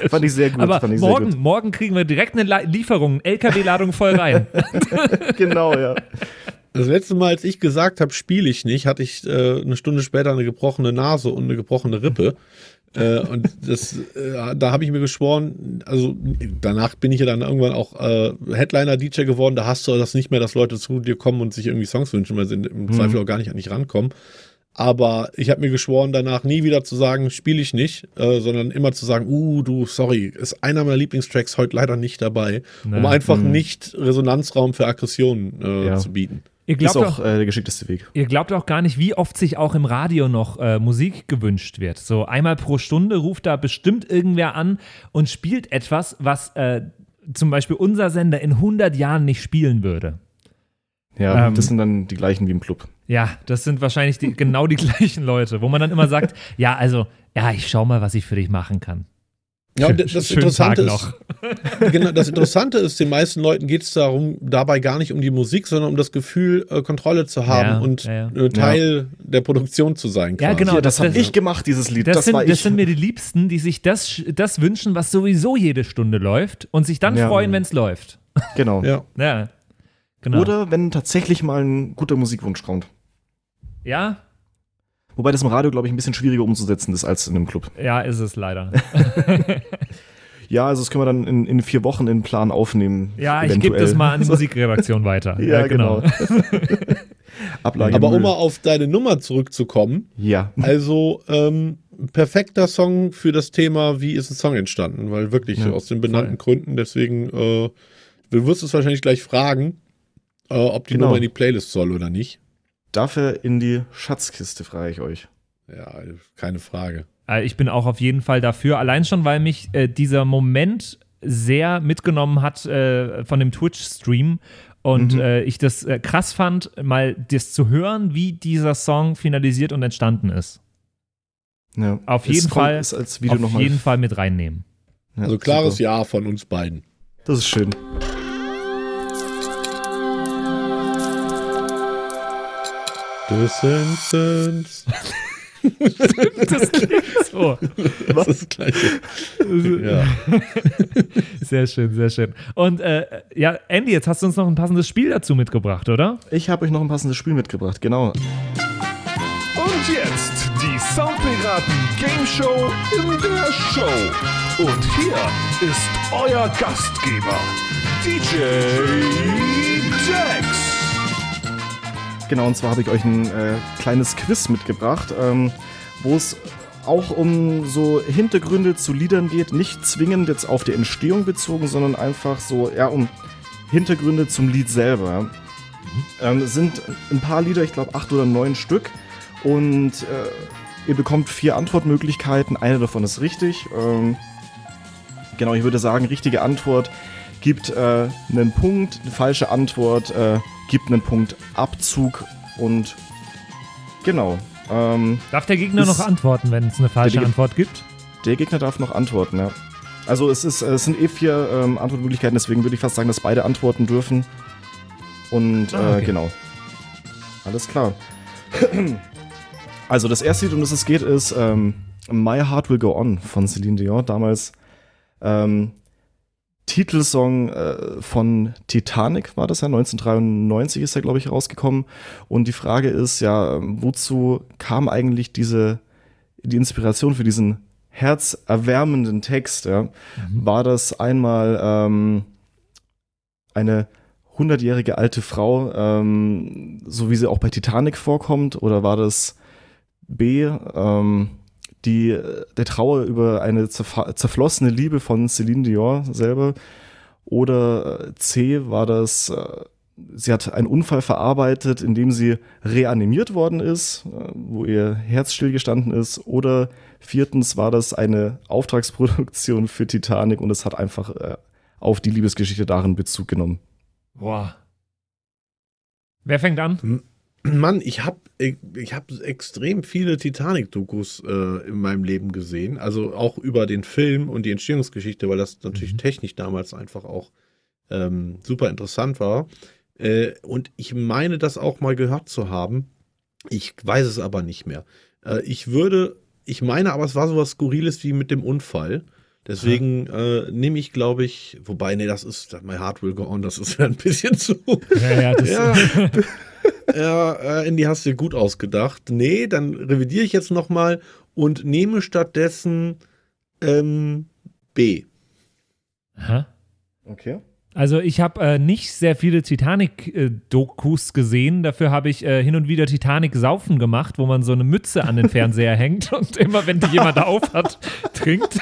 fand ich sehr gut. Aber fand ich morgen, sehr morgen kriegen wir direkt eine La- Lieferung, LKW-Ladung voll rein. gut. Genau, ja. Das letzte Mal, als ich gesagt habe, spiele ich nicht, hatte ich äh, eine Stunde später eine gebrochene Nase und eine gebrochene Rippe. Äh, und das, äh, da habe ich mir geschworen, also danach bin ich ja dann irgendwann auch äh, Headliner-DJ geworden, da hast du das nicht mehr, dass Leute zu dir kommen und sich irgendwie Songs wünschen, weil sie im Zweifel auch gar nicht an dich rankommen. Aber ich habe mir geschworen, danach nie wieder zu sagen, spiele ich nicht, äh, sondern immer zu sagen, uh, du, sorry, ist einer meiner Lieblingstracks heute leider nicht dabei, um Na, einfach nicht Resonanzraum für Aggressionen äh, Ja. zu bieten. Ihr Ist glaubt, auch auch, äh, der geschickteste Weg. ihr glaubt auch gar nicht, wie oft sich auch im Radio noch äh, Musik gewünscht wird. So einmal pro Stunde ruft da bestimmt irgendwer an und spielt etwas, was äh, zum Beispiel unser Sender in 100 Jahren nicht spielen würde. Ja, Ähm, das sind dann die gleichen wie im Club. Ja, das sind wahrscheinlich die, genau die gleichen Leute, wo man dann immer sagt, ja, also, ja, ich schau mal, was ich für dich machen kann. Ja, und das Schönen Interessante ist, genau, das Interessante ist, den meisten Leuten geht es darum, dabei gar nicht um die Musik, sondern um das Gefühl, äh, Kontrolle zu haben Ja, und ja, ja. äh, Teil der Produktion zu sein. Ja, quasi. genau. Hier, das, das- habe ich gemacht, dieses Lied. Das, Das, sind, war das ich. sind mir die Liebsten, die sich das, das wünschen, was sowieso jede Stunde läuft und sich dann Ja. freuen, wenn es läuft. genau. Ja. Ja, genau. Oder wenn tatsächlich mal ein guter Musikwunsch kommt. Ja, Wobei das im Radio, glaube ich, ein bisschen schwieriger umzusetzen ist als in einem Club. ja, ist es leider. Ja, also das können wir dann in, in vier Wochen in den Plan aufnehmen. Ja, ich gebe das mal an die Musikredaktion weiter. Ja, genau. Ablage. Aber Müll. um mal auf deine Nummer zurückzukommen, Ja. also ähm, perfekter Song für das Thema, wie ist ein Song entstanden? Weil wirklich Ja, aus den benannten Gründen, deswegen, äh, du wirst es wahrscheinlich gleich fragen, äh, ob die Genau. Nummer in die Playlist soll oder nicht. Dafür in die Schatzkiste, frage ich euch. Ja, keine Frage. Äh, Ich bin auch auf jeden Fall dafür, allein schon, weil mich äh, dieser Moment sehr mitgenommen hat äh, von dem Twitch-Stream und Mhm. äh, ich das äh, krass fand, mal das zu hören, wie dieser Song finalisiert und entstanden ist. Ja. Auf jeden kommt- Fall- Ist als Video auf jeden Fall mit reinnehmen. Ja, Also klares super. Ja von uns beiden. Das ist schön. Distance. Das klingt so. Das ist das Gleiche. ja. Sehr schön, sehr schön. Und äh, ja, Andy, jetzt hast du uns noch ein passendes Spiel dazu mitgebracht, oder? Ich habe euch noch ein passendes Spiel mitgebracht, genau. Und jetzt die Soundpiraten Game Show in der Show. Und hier ist euer Gastgeber, DJ Dex. Genau, und zwar habe ich euch ein äh, kleines Quiz mitgebracht, ähm, wo es auch um so Hintergründe zu Liedern geht, nicht zwingend jetzt auf die Entstehung bezogen, sondern einfach so, ja, um Hintergründe zum Lied selber. Ähm, es sind ein paar Lieder, ich glaube acht oder neun Stück. Und äh, ihr bekommt vier Antwortmöglichkeiten. Eine davon ist richtig. Ähm, genau, ich würde sagen, richtige Antwort gibt äh, einen Punkt, eine falsche Antwort äh, gibt einen Punkt Abzug und genau. Ähm, Darf der Gegner noch antworten, wenn es eine falsche Der- Antwort gibt? der Gegner darf noch antworten, ja. Also es, ist, es sind eh vier ähm, Antwortmöglichkeiten, deswegen würde ich fast sagen, dass beide antworten dürfen. Und Ah, okay. äh, genau. Alles klar. also das erste Lied, um das es geht, ist ähm, My Heart Will Go On von Celine Dion. Damals ähm, Titelsong äh, von Titanic war das ja, 1993 ist er, glaube ich, rausgekommen. Und die Frage ist ja, ähm, wozu kam eigentlich diese, die Inspiration für diesen herzerwärmenden Text? Ja? War das einmal ähm, eine hundertjährige alte Frau, ähm, so wie sie auch bei Titanic vorkommt, oder war das B, ähm, die der Trauer über eine zerflossene Liebe von Celine Dion selber, oder äh, C, war das äh, Sie hat einen Unfall verarbeitet, in dem sie reanimiert worden ist, äh, wo ihr Herz stillgestanden ist. Oder viertens war das eine Auftragsproduktion für Titanic und es hat einfach äh, auf die Liebesgeschichte darin Bezug genommen. Boah. Wer fängt an? Mann, ich habe ich hab extrem viele Titanic-Dokus äh, in meinem Leben gesehen. Also auch über den Film und die Entstehungsgeschichte, weil das natürlich technisch damals einfach auch ähm, super interessant war. Äh, und ich meine, das auch mal gehört zu haben. Ich weiß es aber nicht mehr. Äh, ich würde, ich meine aber, es war sowas Skurriles wie mit dem Unfall. Deswegen äh, nehme ich, glaube ich, wobei, nee, das ist, My Heart Will Go On, das ist ja ein bisschen zu. Ja, ja, das Ja, ja äh, Andy, hast du gut ausgedacht. Nee, dann revidiere ich jetzt nochmal und nehme stattdessen ähm, B. Aha. Okay. Also ich habe äh, nicht sehr viele Titanic-Dokus gesehen. Dafür habe ich äh, hin und wieder Titanic-Saufen gemacht, wo man so eine Mütze an den Fernseher hängt und immer, wenn die jemand auf hat, trinkt.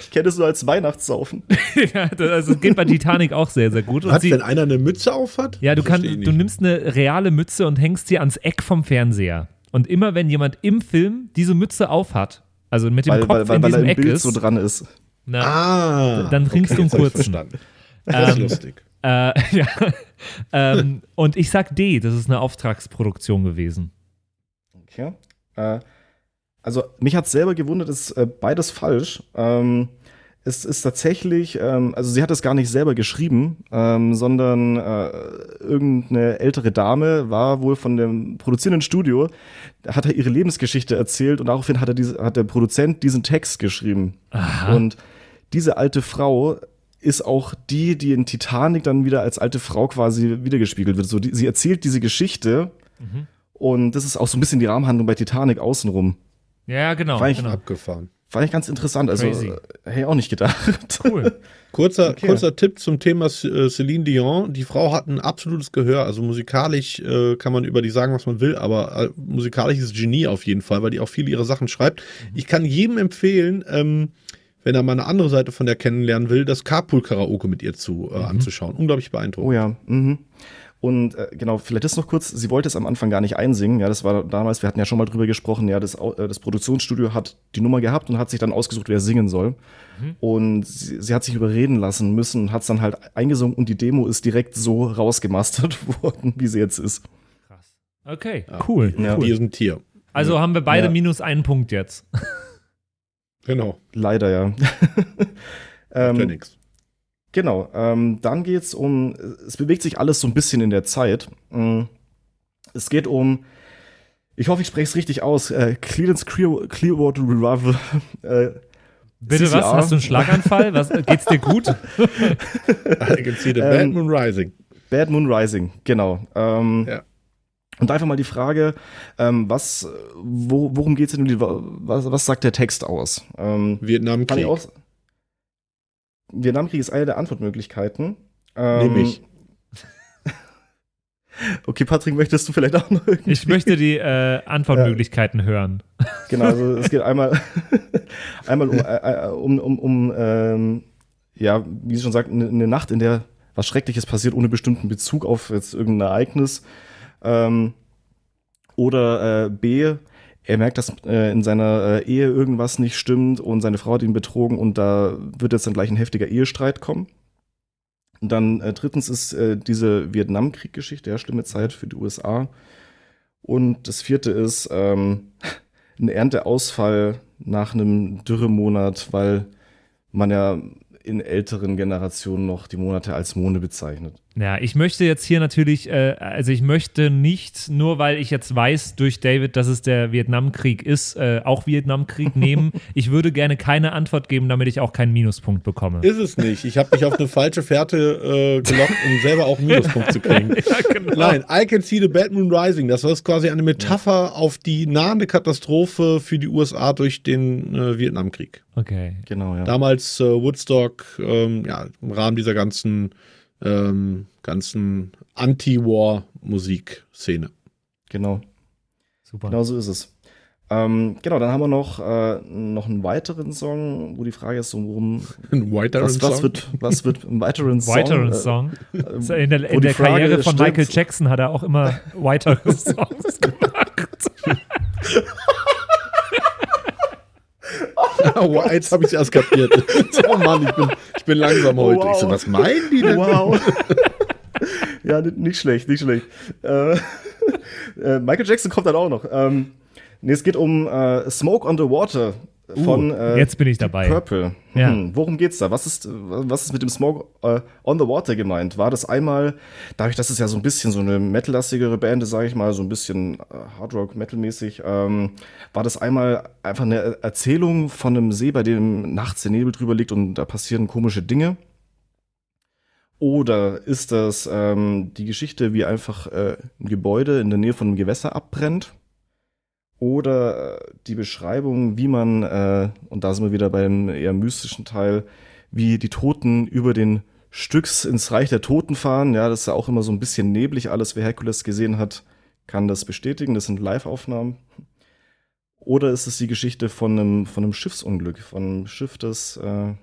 Ich kenne es nur als Weihnachtssaufen. ja, das, also es geht bei Titanic auch sehr, sehr gut. Und Was, sie- wenn einer eine Mütze auf hat? Ja, du, ich du nimmst eine reale Mütze und hängst sie ans Eck vom Fernseher. Und immer wenn jemand im Film diese Mütze aufhat, also mit dem Weil, Kopf weil, weil, in weil er diesem im Eck Bild ist, so dran ist. na, Ah. dann trinkst du einen kurzen. verstanden. Das ist Ähm, lustig. Äh, ja. ähm, und ich sag D, das ist eine Auftragsproduktion gewesen. Okay. Äh, also mich hat selber gewundert, ist äh, beides falsch. Ähm, es ist tatsächlich, ähm, also sie hat es gar nicht selber geschrieben, ähm, sondern äh, irgendeine ältere Dame war wohl von dem produzierenden Studio, hat er ihre Lebensgeschichte erzählt und daraufhin hat, er diese, hat der Produzent diesen Text geschrieben. Aha. Und diese alte Frau ist auch die, die in Titanic dann wieder als alte Frau quasi wiedergespiegelt wird. So, die, sie erzählt diese Geschichte Mhm. und das ist auch so ein bisschen die Rahmenhandlung bei Titanic außenrum. Ja, genau. War ich- genau. Abgefahren. Fand ich ganz interessant. Also Crazy. äh, hätte ich auch nicht gedacht. Cool. Kurzer, Okay. kurzer Tipp zum Thema äh, Celine Dion. Die Frau hat ein absolutes Gehör. Also musikalisch äh, kann man über die sagen, was man will, aber äh, musikalisches Genie auf jeden Fall, weil die auch viele ihre Sachen schreibt. Ich kann jedem empfehlen, ähm, wenn er mal eine andere Seite von der kennenlernen will, das Carpool-Karaoke mit ihr zu, äh, anzuschauen. Unglaublich beeindruckend. Oh ja. Mhm. Und äh, genau, vielleicht ist noch kurz, sie wollte es am Anfang gar nicht einsingen. Ja, das war damals, wir hatten ja schon mal drüber gesprochen, ja, das, äh, das Produktionsstudio hat die Nummer gehabt und hat sich dann ausgesucht, wer singen soll. Und sie, sie hat sich überreden lassen müssen und hat es dann halt eingesungen und die Demo ist direkt so rausgemastert worden, wie sie jetzt ist. Krass. Okay, Ja, cool. Ja. die ist ein Tier. Also haben wir beide Ja. minus einen Punkt jetzt. Genau. Leider, ja. Macht ja ähm, nix. Genau, ähm, dann geht's um, es bewegt sich alles so ein bisschen in der Zeit. Mm, Es geht um, ich hoffe, ich spreche es richtig aus, äh, Clearance Clear, Clearwater Revival. Äh, Bitte CCR. was? Hast du einen Schlaganfall? Was, geht's dir gut? I can see the ähm, Bad Moon Rising. Bad Moon Rising, genau. Ähm, Ja. Und einfach mal die Frage, ähm, was, wo, worum geht's in dem Lied? Was, was sagt der Text aus? Ähm, Vietnamkrieg. auch, Vietnamkrieg ist eine der Antwortmöglichkeiten. Ähm, Nehm ich. Okay, Patrick, möchtest du vielleicht auch noch irgendwie? Ich möchte die äh, Antwortmöglichkeiten hören. Genau, also es geht einmal, einmal um, äh, äh, um, um, um ähm, ja, wie sie schon sagt, eine, eine Nacht, in der was Schreckliches passiert, ohne bestimmten Bezug auf jetzt irgendein Ereignis. Ähm, oder äh, B, er merkt, dass äh, in seiner äh, Ehe irgendwas nicht stimmt und seine Frau hat ihn betrogen und da wird jetzt dann gleich ein heftiger Ehestreit kommen. Und dann äh, drittens ist äh, diese Vietnamkrieg-Geschichte, ja, schlimme Zeit für die USA. Und das vierte ist ähm, ein Ernteausfall nach einem Dürremonat, weil man ja in älteren Generationen noch die Monate als Monde bezeichnet. Ja, ich möchte jetzt hier natürlich, äh, also ich möchte nicht, nur weil ich jetzt weiß durch David, dass es der Vietnamkrieg ist, äh, auch Vietnamkrieg nehmen. Ich würde gerne keine Antwort geben, damit ich auch keinen Minuspunkt bekomme. Ist es nicht. Ich habe mich auf eine falsche Fährte äh, gelockt, um selber auch einen Minuspunkt zu kriegen. ja, genau. Nein, I Can See the Bad Moon Rising. Das war quasi eine Metapher auf die nahende Katastrophe für die USA durch den äh, Vietnamkrieg. Okay. Genau, ja. Damals äh, Woodstock, ähm, ja, im Rahmen dieser ganzen, ähm, ganzen Anti-War-Musikszene. Genau. Super. Genau so ist es. Ähm, genau, dann haben wir noch, äh, noch einen weiteren Song, wo die Frage ist, so, worum, Ein weiteren was, was, Song. wird, was wird im weiteren Song? Weiteren äh, Song. äh, in der, in der Karriere von. Michael Jackson hat er auch immer weitere Songs gemacht. Oh, jetzt habe ich es erst kapiert. oh Mann, ich bin, ich bin langsam heute. wow. Ich so, was meinen die denn? Wow. ja, nicht schlecht, nicht schlecht. Äh, äh, Michael Jackson kommt dann auch noch. Ähm, nee, es geht um äh, Smoke on the Water von äh, Uh, jetzt bin ich dabei. Purple. Ja. Hm, worum geht's da? Was ist, was ist mit dem Smoke äh, on the Water gemeint? War das einmal, dadurch, dass es ja so ein bisschen so eine metallastigere Band ist, sage ich mal, so ein bisschen äh, Hardrock, Metal-mäßig, ähm, war das einmal einfach eine Erzählung von einem See, bei dem nachts der Nebel drüber liegt und da passieren komische Dinge? Oder ist das ähm, die Geschichte, wie einfach äh, ein Gebäude in der Nähe von einem Gewässer abbrennt? Oder äh, die Beschreibung, wie man, äh, und da sind wir wieder beim eher mystischen Teil, wie die Toten über den Stücks ins Reich der Toten fahren. Ja, das ist ja auch immer so ein bisschen neblig alles. Wer Herkules gesehen hat, kann das bestätigen. Das sind Live-Aufnahmen. Oder ist es die Geschichte von einem, von einem Schiffsunglück, von einem Schiff, das äh,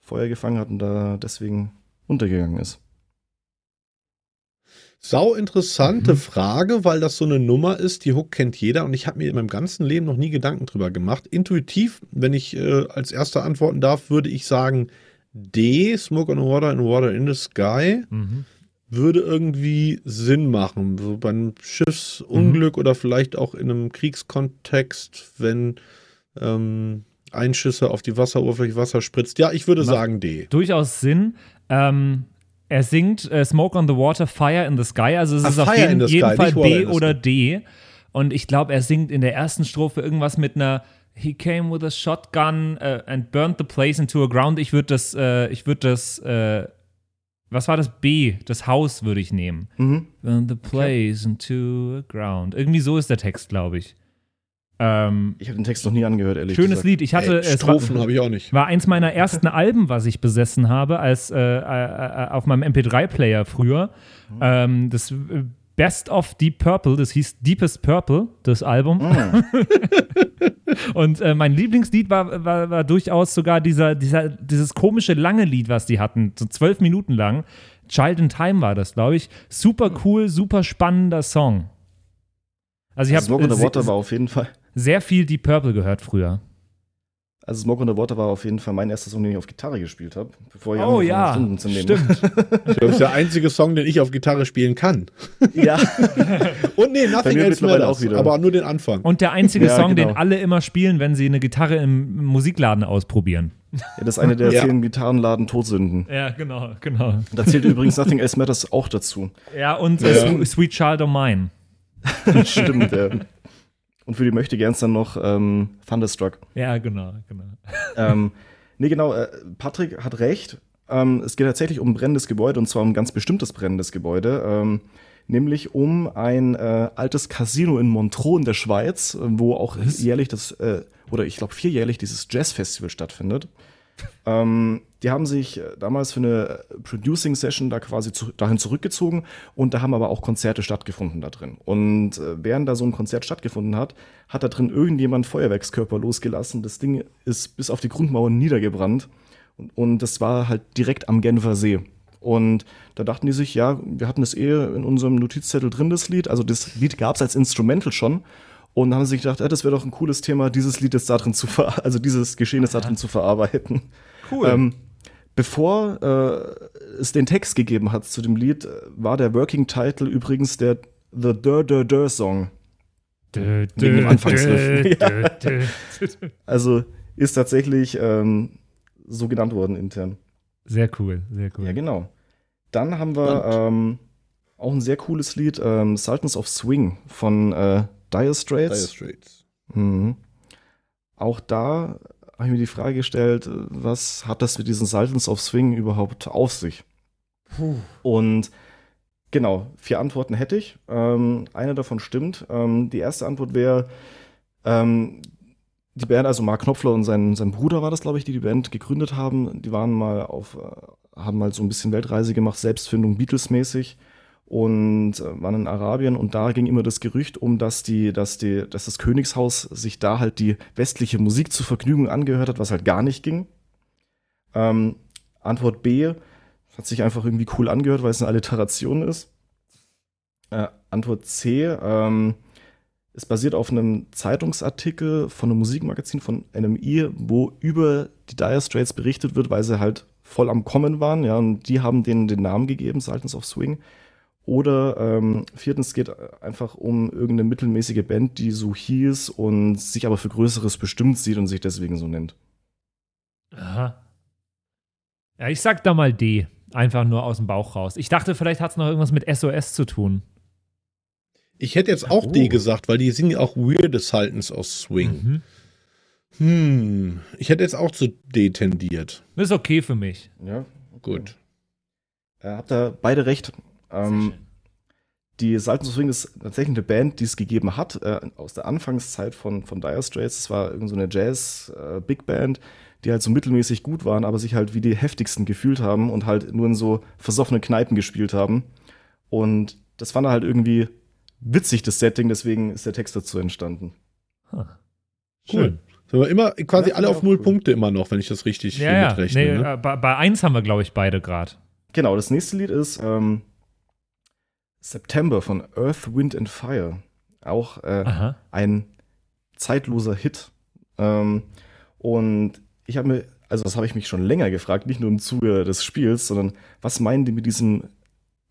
Feuer gefangen hat und da deswegen untergegangen ist? Sau interessante Mhm. Frage, weil das so eine Nummer ist, die Hook kennt jeder und ich habe mir in meinem ganzen Leben noch nie Gedanken drüber gemacht. Intuitiv, wenn ich äh, als erster antworten darf, würde ich sagen D, Smoke on the Water and Water in the Sky, Mhm. würde irgendwie Sinn machen. So beim Schiffsunglück oder vielleicht auch in einem Kriegskontext, wenn ähm, Einschüsse auf die Wasseroberfläche Wasser spritzt. Ja, ich würde Macht- sagen D. Durchaus Sinn. Ähm, er singt äh, Smoke on the Water, Fire in the Sky. Also es Ah, ist auf jeden, jeden Fall B oder. D. Und ich glaube, er singt in der ersten Strophe irgendwas mit einer He came with a shotgun uh, and burned the place into a ground. Ich würde das, äh, ich würde das, äh, was war das B? Das Haus würde ich nehmen. Mhm. Burn the place into a ground. Irgendwie so ist der Text, glaube ich. Ähm, Ich habe den Text noch nie angehört, ehrlich schönes gesagt. Lied. Ich hatte Ey, Strophen habe ich auch nicht. war eins meiner ersten Alben, was ich besessen habe, als äh, äh, äh, auf meinem MP3-Player früher. Ähm, das äh, Best of Deep Purple, das hieß Deepest Purple, das Album. Und äh, mein Lieblingslied war, war, war durchaus sogar dieser, dieser, dieses komische lange Lied, was die hatten, so zwölf Minuten lang. Child in Time war das, glaube ich. Super cool, super spannender Song. Also ich Also Smoke on habe the Water sehr, war auf jeden Fall. Sehr viel Deep Purple gehört früher. Also Smoke on the Water war auf jeden Fall mein erster Song, den ich auf Gitarre gespielt habe, bevor ich Oh ja, Stunden zu nehmen. stimmt. Das ist der einzige Song, den ich auf Gitarre spielen kann. ja. Und nee, Nothing Else mittlerweile Matters, auch wieder. aber nur den Anfang. Und der einzige Ja, Song, genau. den alle immer spielen, wenn sie eine Gitarre im Musikladen ausprobieren. ja, das ist eine der Ja. zehn Gitarrenladen Todsünden. Ja, genau, genau. Da zählt übrigens Nothing Else Matters auch dazu. Ja, und Ja. Swe- Sweet Child of Mine. Stimmt, ja. Und für die möchte gern dann noch ähm, Thunderstruck. Ja, genau, genau. ähm, nee, genau, äh, Patrick hat recht. Ähm, es geht tatsächlich um ein brennendes Gebäude und zwar um ein ganz bestimmtes brennendes Gebäude. Ähm, nämlich um ein äh, altes Casino in Montreux in der Schweiz, wo auch jährlich das, äh, oder ich glaube vierjährlich dieses Jazzfestival stattfindet. Ähm, die haben sich äh, damals für eine Producing-Session da quasi zu, dahin zurückgezogen und da haben aber auch Konzerte stattgefunden da drin. Und äh, während da so ein Konzert stattgefunden hat, hat da drin irgendjemand Feuerwerkskörper losgelassen. Das Ding ist bis auf die Grundmauer niedergebrannt und, und das war halt direkt am Genfer See. Und da dachten die sich, ja, wir hatten es eh in unserem Notizzettel drin, das Lied. Also das Lied gab es als Instrumental schon. Und dann haben sie sich gedacht, ja, das wäre doch ein cooles Thema, dieses Lied jetzt da drin zu ver also dieses Geschehen jetzt da drin zu verarbeiten. Cool. Ähm, bevor äh, es den Text gegeben hat zu dem Lied, war der Working Title übrigens der The Dur Dur Dur Song. Dö, Wegen dem Anfangsriff. dö, dö, dö. Also ist tatsächlich ähm, so genannt worden intern. Sehr cool, sehr cool. Ja, genau. Dann haben wir ähm, auch ein sehr cooles Lied, ähm, Sultans of Swing von äh, Dire Straits. Dire Straits. Mhm. Auch da habe ich mir die Frage gestellt, was hat das mit diesen Sultans of Swing überhaupt auf sich? Und genau, vier Antworten hätte ich. Ähm, eine davon stimmt. Ähm, die erste Antwort wäre, ähm, die Band, also Mark Knopfler und sein, sein Bruder war das, glaube ich, die die Band gegründet haben. Die waren mal auf, äh, haben mal so ein bisschen Weltreise gemacht, Selbstfindung Beatles-mäßig und äh, waren in Arabien und da ging immer das Gerücht um, dass die, dass die, dass das Königshaus sich da halt die westliche Musik zur Vergnügung angehört hat, was halt gar nicht ging. Ähm, Antwort B hat sich einfach irgendwie cool angehört, weil es eine Alliteration ist. Äh, Antwort C ähm, es basiert auf einem Zeitungsartikel von einem Musikmagazin von NME, wo über die Dire Straits berichtet wird, weil sie halt voll am Kommen waren, ja, und die haben denen den Namen gegeben, Sultans of Swing. Oder ähm, viertens geht einfach um irgendeine mittelmäßige Band, die so hieß und sich aber für Größeres bestimmt sieht und sich deswegen so nennt. Aha. Ja, ich sag da mal D. Einfach nur aus dem Bauch raus. Ich dachte, vielleicht hat es noch irgendwas mit SOS zu tun. Ich hätte jetzt auch Oh. D gesagt, weil die singen ja auch Weird Sultans of Swing. Mhm. Hm. Ich hätte jetzt auch zu D tendiert. Ist okay für mich. Ja, Gut. Äh, habt ihr beide recht. Ähm, die of Swing ist tatsächlich eine Band, die es gegeben hat, äh, aus der Anfangszeit von, von Dire Straits. Es war irgend so eine Jazz-Big Band, die halt so mittelmäßig gut waren, aber sich halt wie die heftigsten gefühlt haben und halt nur in so versoffene Kneipen gespielt haben. Und das fand er halt irgendwie witzig, das Setting, deswegen ist der Text dazu entstanden. Schön. Sind wir immer quasi Ja, alle auf null cool. Punkte immer noch, wenn ich das richtig Ja, hier ja. mitrechne. Nee, ne? äh, bei, bei eins haben wir, glaube ich, beide gerade. Genau, das nächste Lied ist ähm, September von Earth, Wind and Fire. Auch äh, ein zeitloser Hit. Ähm, und ich habe mir, also das habe ich mich schon länger gefragt, nicht nur im Zuge des Spiels, sondern was meinen die mit diesem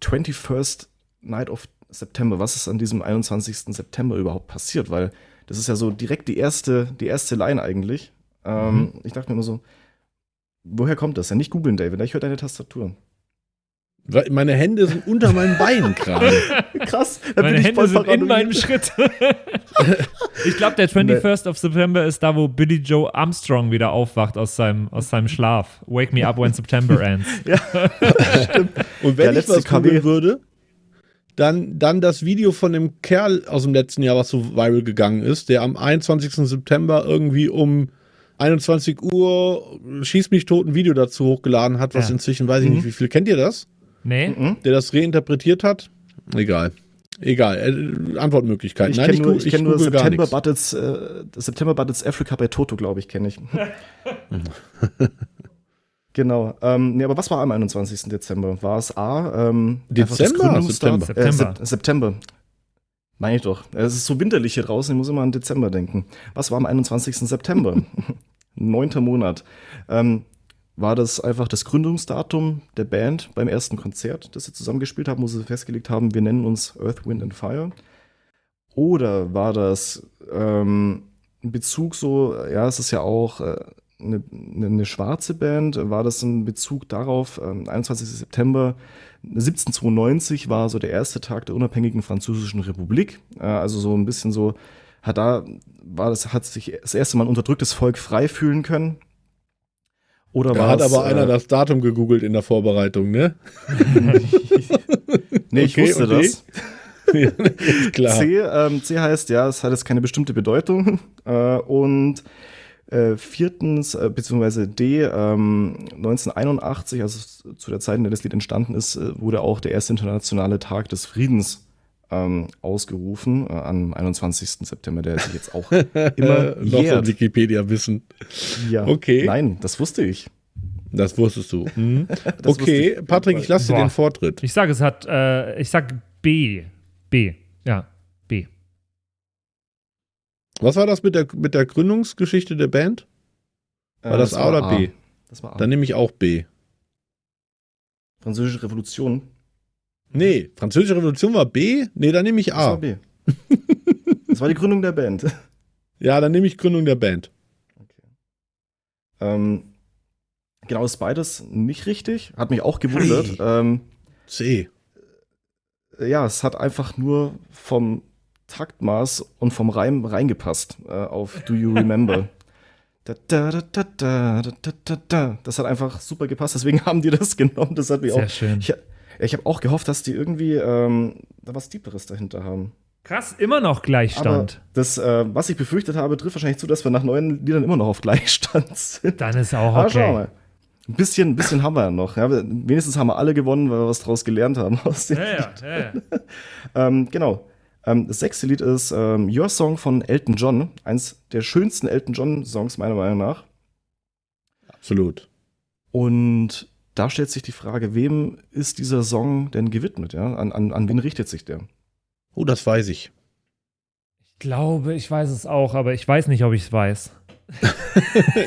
21st Night of September? Was ist an diesem 21. September überhaupt passiert? Weil das ist ja so direkt die erste, die erste Line eigentlich. Ähm, Ich dachte mir immer so, woher kommt das? Ja, nicht googeln, David, ich höre deine Tastatur. Meine Hände sind unter meinen Beinen gerade. Krass, da Meine Hände sind in meinem Schritt. ich glaube, der 21st of September ist da, wo Billy Joe Armstrong wieder aufwacht aus seinem, aus seinem Schlaf. Wake me up when September ends. Und wenn Der ich was googeln würde, dann, dann das Video von dem Kerl aus dem letzten Jahr, was so viral gegangen ist, der am 21. September irgendwie um 21 Uhr schieß mich tot ein Video dazu hochgeladen hat, was Ja. inzwischen weiß ich nicht wie viel. Kennt ihr das? Nee? Der das reinterpretiert hat? Egal. Egal. Äh, Antwortmöglichkeiten. Ich Nein, kenne nur, gu- ich kenn nur September. Buttons, äh, September Buttons Africa bei Toto, glaube ich, kenne ich. genau. Ähm, nee, aber was war am 21. Dezember? War es A? Ähm, Dezember? Gründungsdatum- September. Äh, September. Sep September. Meine ich doch. Es ist so winterlich hier draußen, ich muss immer an Dezember denken. Was war am 21. September? Neunter Monat. Ähm, war das einfach das Gründungsdatum der Band beim ersten Konzert, das sie zusammengespielt haben, wo sie festgelegt haben, wir nennen uns Earth, Wind and Fire? Oder war das ähm, ein Bezug so, ja, es ist ja auch äh, eine, eine, schwarze Band, war das ein Bezug darauf, ähm, 21. September 1792 war so der erste Tag der unabhängigen französischen Republik, äh, also so ein bisschen so, hat da, war das, hat sich das erste Mal ein unterdrücktes Volk frei fühlen können. Oder Da war hat es, aber äh, einer das Datum gegoogelt in der Vorbereitung, ne? Nee, ich Okay, wusste okay. das. Ja, klar. C, ähm, C heißt, ja, es hat jetzt keine bestimmte Bedeutung. Äh, und Äh, viertens, äh, beziehungsweise D, ähm, 1981, also zu der Zeit, in der das Lied entstanden ist, äh, wurde auch der erste internationale Tag des Friedens ähm, ausgerufen, äh, am 21. September, der sich jetzt auch immer Noch so jährt. Wikipedia-Wissen. Ja. Okay. Nein, das wusste ich. Das wusstest du. Wusste ich Okay, auf Patrick, jeden ich lasse dir den Vortritt. Ich sage, es hat, äh, ich sag B. B. Ja, B. Was war das mit der, mit der Gründungsgeschichte der Band? War das A oder B? Das war A. Dann nehme ich auch B. Französische Revolution. Nee, Französische Revolution war B? Nee, dann nehme ich A. Das war B. das war die Gründung der Band. Ja, dann nehme ich Gründung der Band. Okay. Ähm, genau, ist beides nicht richtig. Hat mich auch gewundert. Hey. Ähm, C. Äh, ja, es hat einfach nur vom Taktmaß und vom Reim reingepasst äh, auf Do You Remember. Da, da, da, das hat einfach super gepasst, deswegen haben die das genommen. Das hat mich Sehr auch. Schön. Ich, ich habe auch gehofft, dass die irgendwie ähm, da was Deeperes dahinter haben. Krass, immer noch Gleichstand. Aber das, äh, was ich befürchtet habe, trifft wahrscheinlich zu, dass wir nach neuen Liedern immer noch auf Gleichstand sind. Dann ist auch Aber schauen wir okay. mal. Ein bisschen, ein bisschen haben wir ja noch. Ja, wenigstens haben wir alle gewonnen, weil wir was draus gelernt haben aus dem Ja, ja, ja, ja. ähm, genau. Ähm, das sechste Lied ist ähm, Your Song von Elton John. Eins der schönsten Elton John-Songs, meiner Meinung nach. Absolut. Und da stellt sich die Frage, wem ist dieser Song denn gewidmet? Ja? An, an, an wen richtet sich der? Oh, das weiß ich. Ich glaube, ich weiß es auch, aber ich weiß nicht, ob ich es weiß.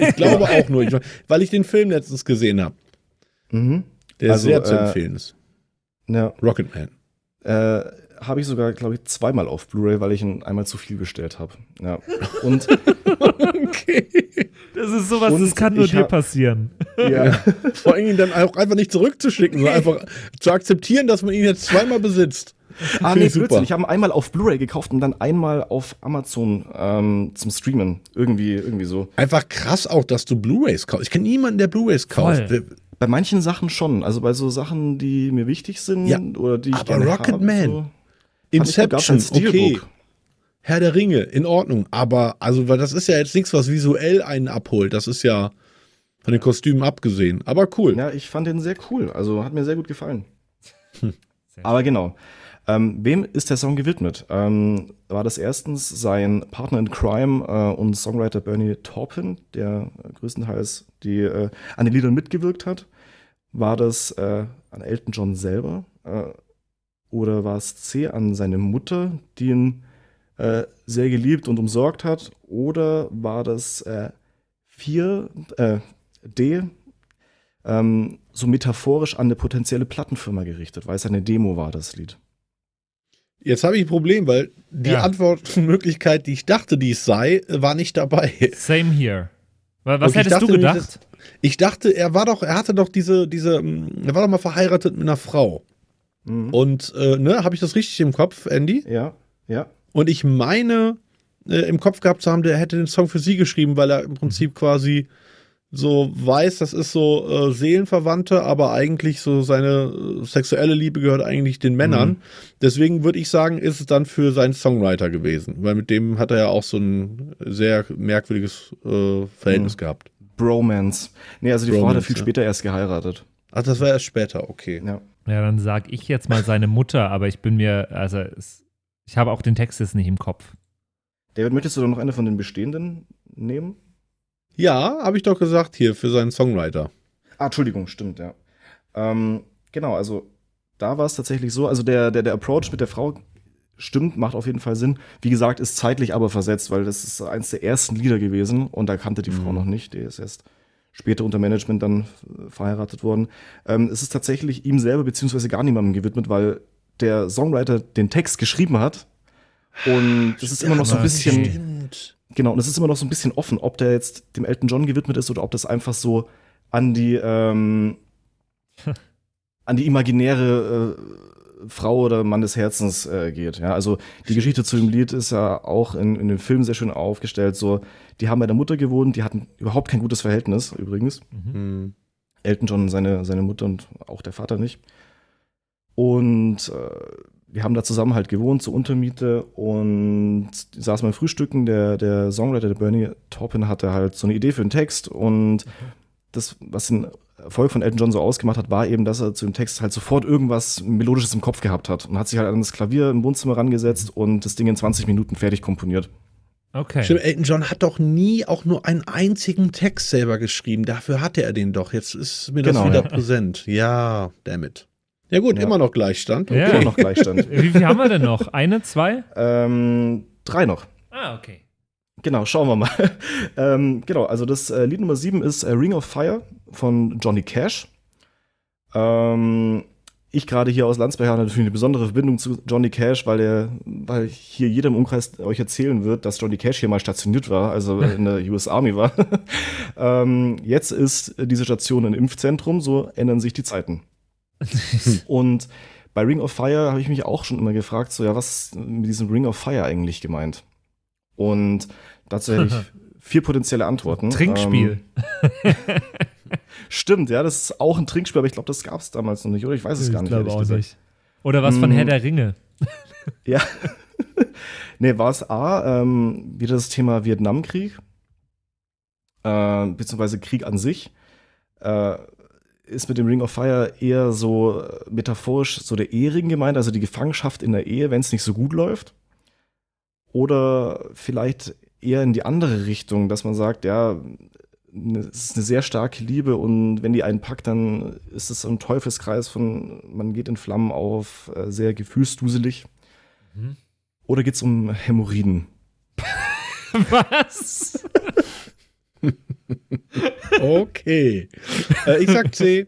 Ich glaube auch nur, ich, weil ich den Film letztens gesehen habe. Mhm. Der Also, sehr zu äh, empfehlen ist. Ja, Rocketman. äh, habe ich sogar, glaube ich, zweimal auf Blu-ray, weil ich ihn einmal zu viel bestellt habe. Ja. Und Okay. Das ist sowas, Und das kann nur dir passieren. ja, Vor allen Dingen dann auch einfach nicht zurückzuschicken, sondern einfach zu akzeptieren, dass man ihn jetzt zweimal besitzt. Ah, nee, ich super. Blödsinn. Ich habe ihn einmal auf Blu-ray gekauft und dann einmal auf Amazon ähm, zum Streamen. Irgendwie, irgendwie so. Einfach krass auch, dass du Blu-Rays kaufst. Ich kenne niemanden, der Blu-Rays kauft. Voll. Bei manchen Sachen schon. Also bei so Sachen, die mir wichtig sind Ja, oder die ich aber gerne Rocket habe, Man. So. Inception, okay. Herr der Ringe, in Ordnung. Aber, also, weil das ist ja jetzt nichts, was visuell einen abholt. Das ist ja von den Kostümen abgesehen. Aber cool. Ja, ich fand den sehr cool. Also hat mir sehr gut gefallen. Aber genau. Ähm, wem ist der Song gewidmet? Ähm, war das erstens sein Partner in Crime äh, und Songwriter Bernie Taupin, der äh, größtenteils die, äh, an den Liedern mitgewirkt hat? War das äh, an Elton John selber? Äh, oder war es C an seine Mutter, die ihn äh, sehr geliebt und umsorgt hat? Oder war das äh, vier, äh, D, ähm, so metaphorisch an eine potenzielle Plattenfirma gerichtet, weil es eine Demo war, das Lied. Jetzt habe ich ein Problem, weil die Ja. Antwortmöglichkeit, die ich dachte, die es sei, war nicht dabei. Same here. Wa- Was Okay, ich hättest du dachte nämlich, gedacht? Ich dachte, er war doch, er hatte doch diese, diese, ähm, er war doch mal verheiratet mit einer Frau. Mhm. Und, äh, ne, habe ich das richtig im Kopf, Andy? Ja, ja. Und ich meine, äh, im Kopf gehabt zu haben, der hätte den Song für sie geschrieben, weil er im Prinzip quasi so weiß, das ist so äh, Seelenverwandte, aber eigentlich so seine äh, sexuelle Liebe gehört eigentlich den Männern. Mhm. Deswegen würde ich sagen, ist es dann für seinen Songwriter gewesen, weil mit dem hat er ja auch so ein sehr merkwürdiges äh, Verhältnis Mhm. gehabt. Bromance. Nee, also die Frau hat er Bromance, viel ja. später erst geheiratet. Ach, das war erst später, okay. Ja. Ja, dann sag ich jetzt mal seine Mutter, aber ich bin mir, also es, ich habe auch den Text jetzt nicht im Kopf. David, möchtest du doch noch eine von den bestehenden nehmen? Ja, habe ich doch gesagt hier für seinen Songwriter. Ah, Entschuldigung, stimmt, ja. Ähm, genau, also da war es tatsächlich so, also der, der, der Approach mit der Frau stimmt, macht auf jeden Fall Sinn. Wie gesagt, ist zeitlich aber versetzt, weil das ist eins der ersten Lieder gewesen und da kannte die Frau noch nicht. Die ist erst später unter Management dann verheiratet worden. Ähm, es ist tatsächlich ihm selber beziehungsweise gar niemandem gewidmet, weil der Songwriter den Text geschrieben hat und das ist immer noch so ein bisschen Stimmt. Genau, und es ist immer noch so ein bisschen offen, ob der jetzt dem Elton John gewidmet ist oder ob das einfach so an die, ähm, an die imaginäre äh, Frau oder Mann des Herzens äh, geht. Ja, also die Geschichte zu dem Lied ist ja auch in, in dem Film sehr schön aufgestellt. So, die haben bei der Mutter gewohnt, die hatten überhaupt kein gutes Verhältnis übrigens. Hm. Elton John, seine, seine Mutter und auch der Vater nicht. Und äh, wir haben da zusammen halt gewohnt, zur Untermiete und saß beim Frühstücken. Der, der Songwriter, der Bernie Taupin, hatte halt so eine Idee für einen Text und das, was den Erfolg von Elton John so ausgemacht hat, war eben, dass er zu dem Text halt sofort irgendwas Melodisches im Kopf gehabt hat und hat sich halt an das Klavier im Wohnzimmer rangesetzt und das Ding in 20 Minuten fertig komponiert. Okay. Stimmt, Elton John hat doch nie auch nur einen einzigen Text selber geschrieben. Dafür hatte er den doch. Jetzt ist mir das Genau, wieder ja. präsent. Ja, damit. Ja gut, Ja. immer noch Gleichstand. Ja. Immer noch Gleichstand. Wie viel haben wir denn noch? Eine, zwei? ähm, drei noch. Ah, okay. Genau, schauen wir mal. ähm, genau, also das äh, Lied Nummer 7 ist äh, Ring of Fire von Johnny Cash. Ähm, ich gerade hier aus Landsberg habe natürlich eine besondere Verbindung zu Johnny Cash, weil er, weil hier jeder im Umkreis euch erzählen wird, dass Johnny Cash hier mal stationiert war, also in der US Army war. ähm, jetzt ist diese Station ein Impfzentrum, so ändern sich die Zeiten. Und bei Ring of Fire habe ich mich auch schon immer gefragt, so ja, was ist mit diesem Ring of Fire eigentlich gemeint? Und dazu hätte ich vier potenzielle Antworten. Trinkspiel. Ähm, stimmt, ja, das ist auch ein Trinkspiel, aber ich glaube, das gab es damals noch nicht, oder? Ich weiß es gar nicht. ehrlich auch gesagt. nicht. Oder was von Mm. Herr der Ringe. Ja. nee, war es A, ähm, wieder das Thema Vietnamkrieg, äh, beziehungsweise Krieg an sich. Äh, ist mit dem Ring of Fire eher so äh, metaphorisch so der Ehering gemeint, also die Gefangenschaft in der Ehe, wenn es nicht so gut läuft. Oder vielleicht eher in die andere Richtung, dass man sagt, ja, ne- es ist eine sehr starke Liebe und wenn die einen packt, dann ist es so ein Teufelskreis von, man geht in Flammen auf, äh, sehr gefühlsduselig. Mhm. Oder geht es um Hämorrhoiden? Was? Okay. äh, ich sag C.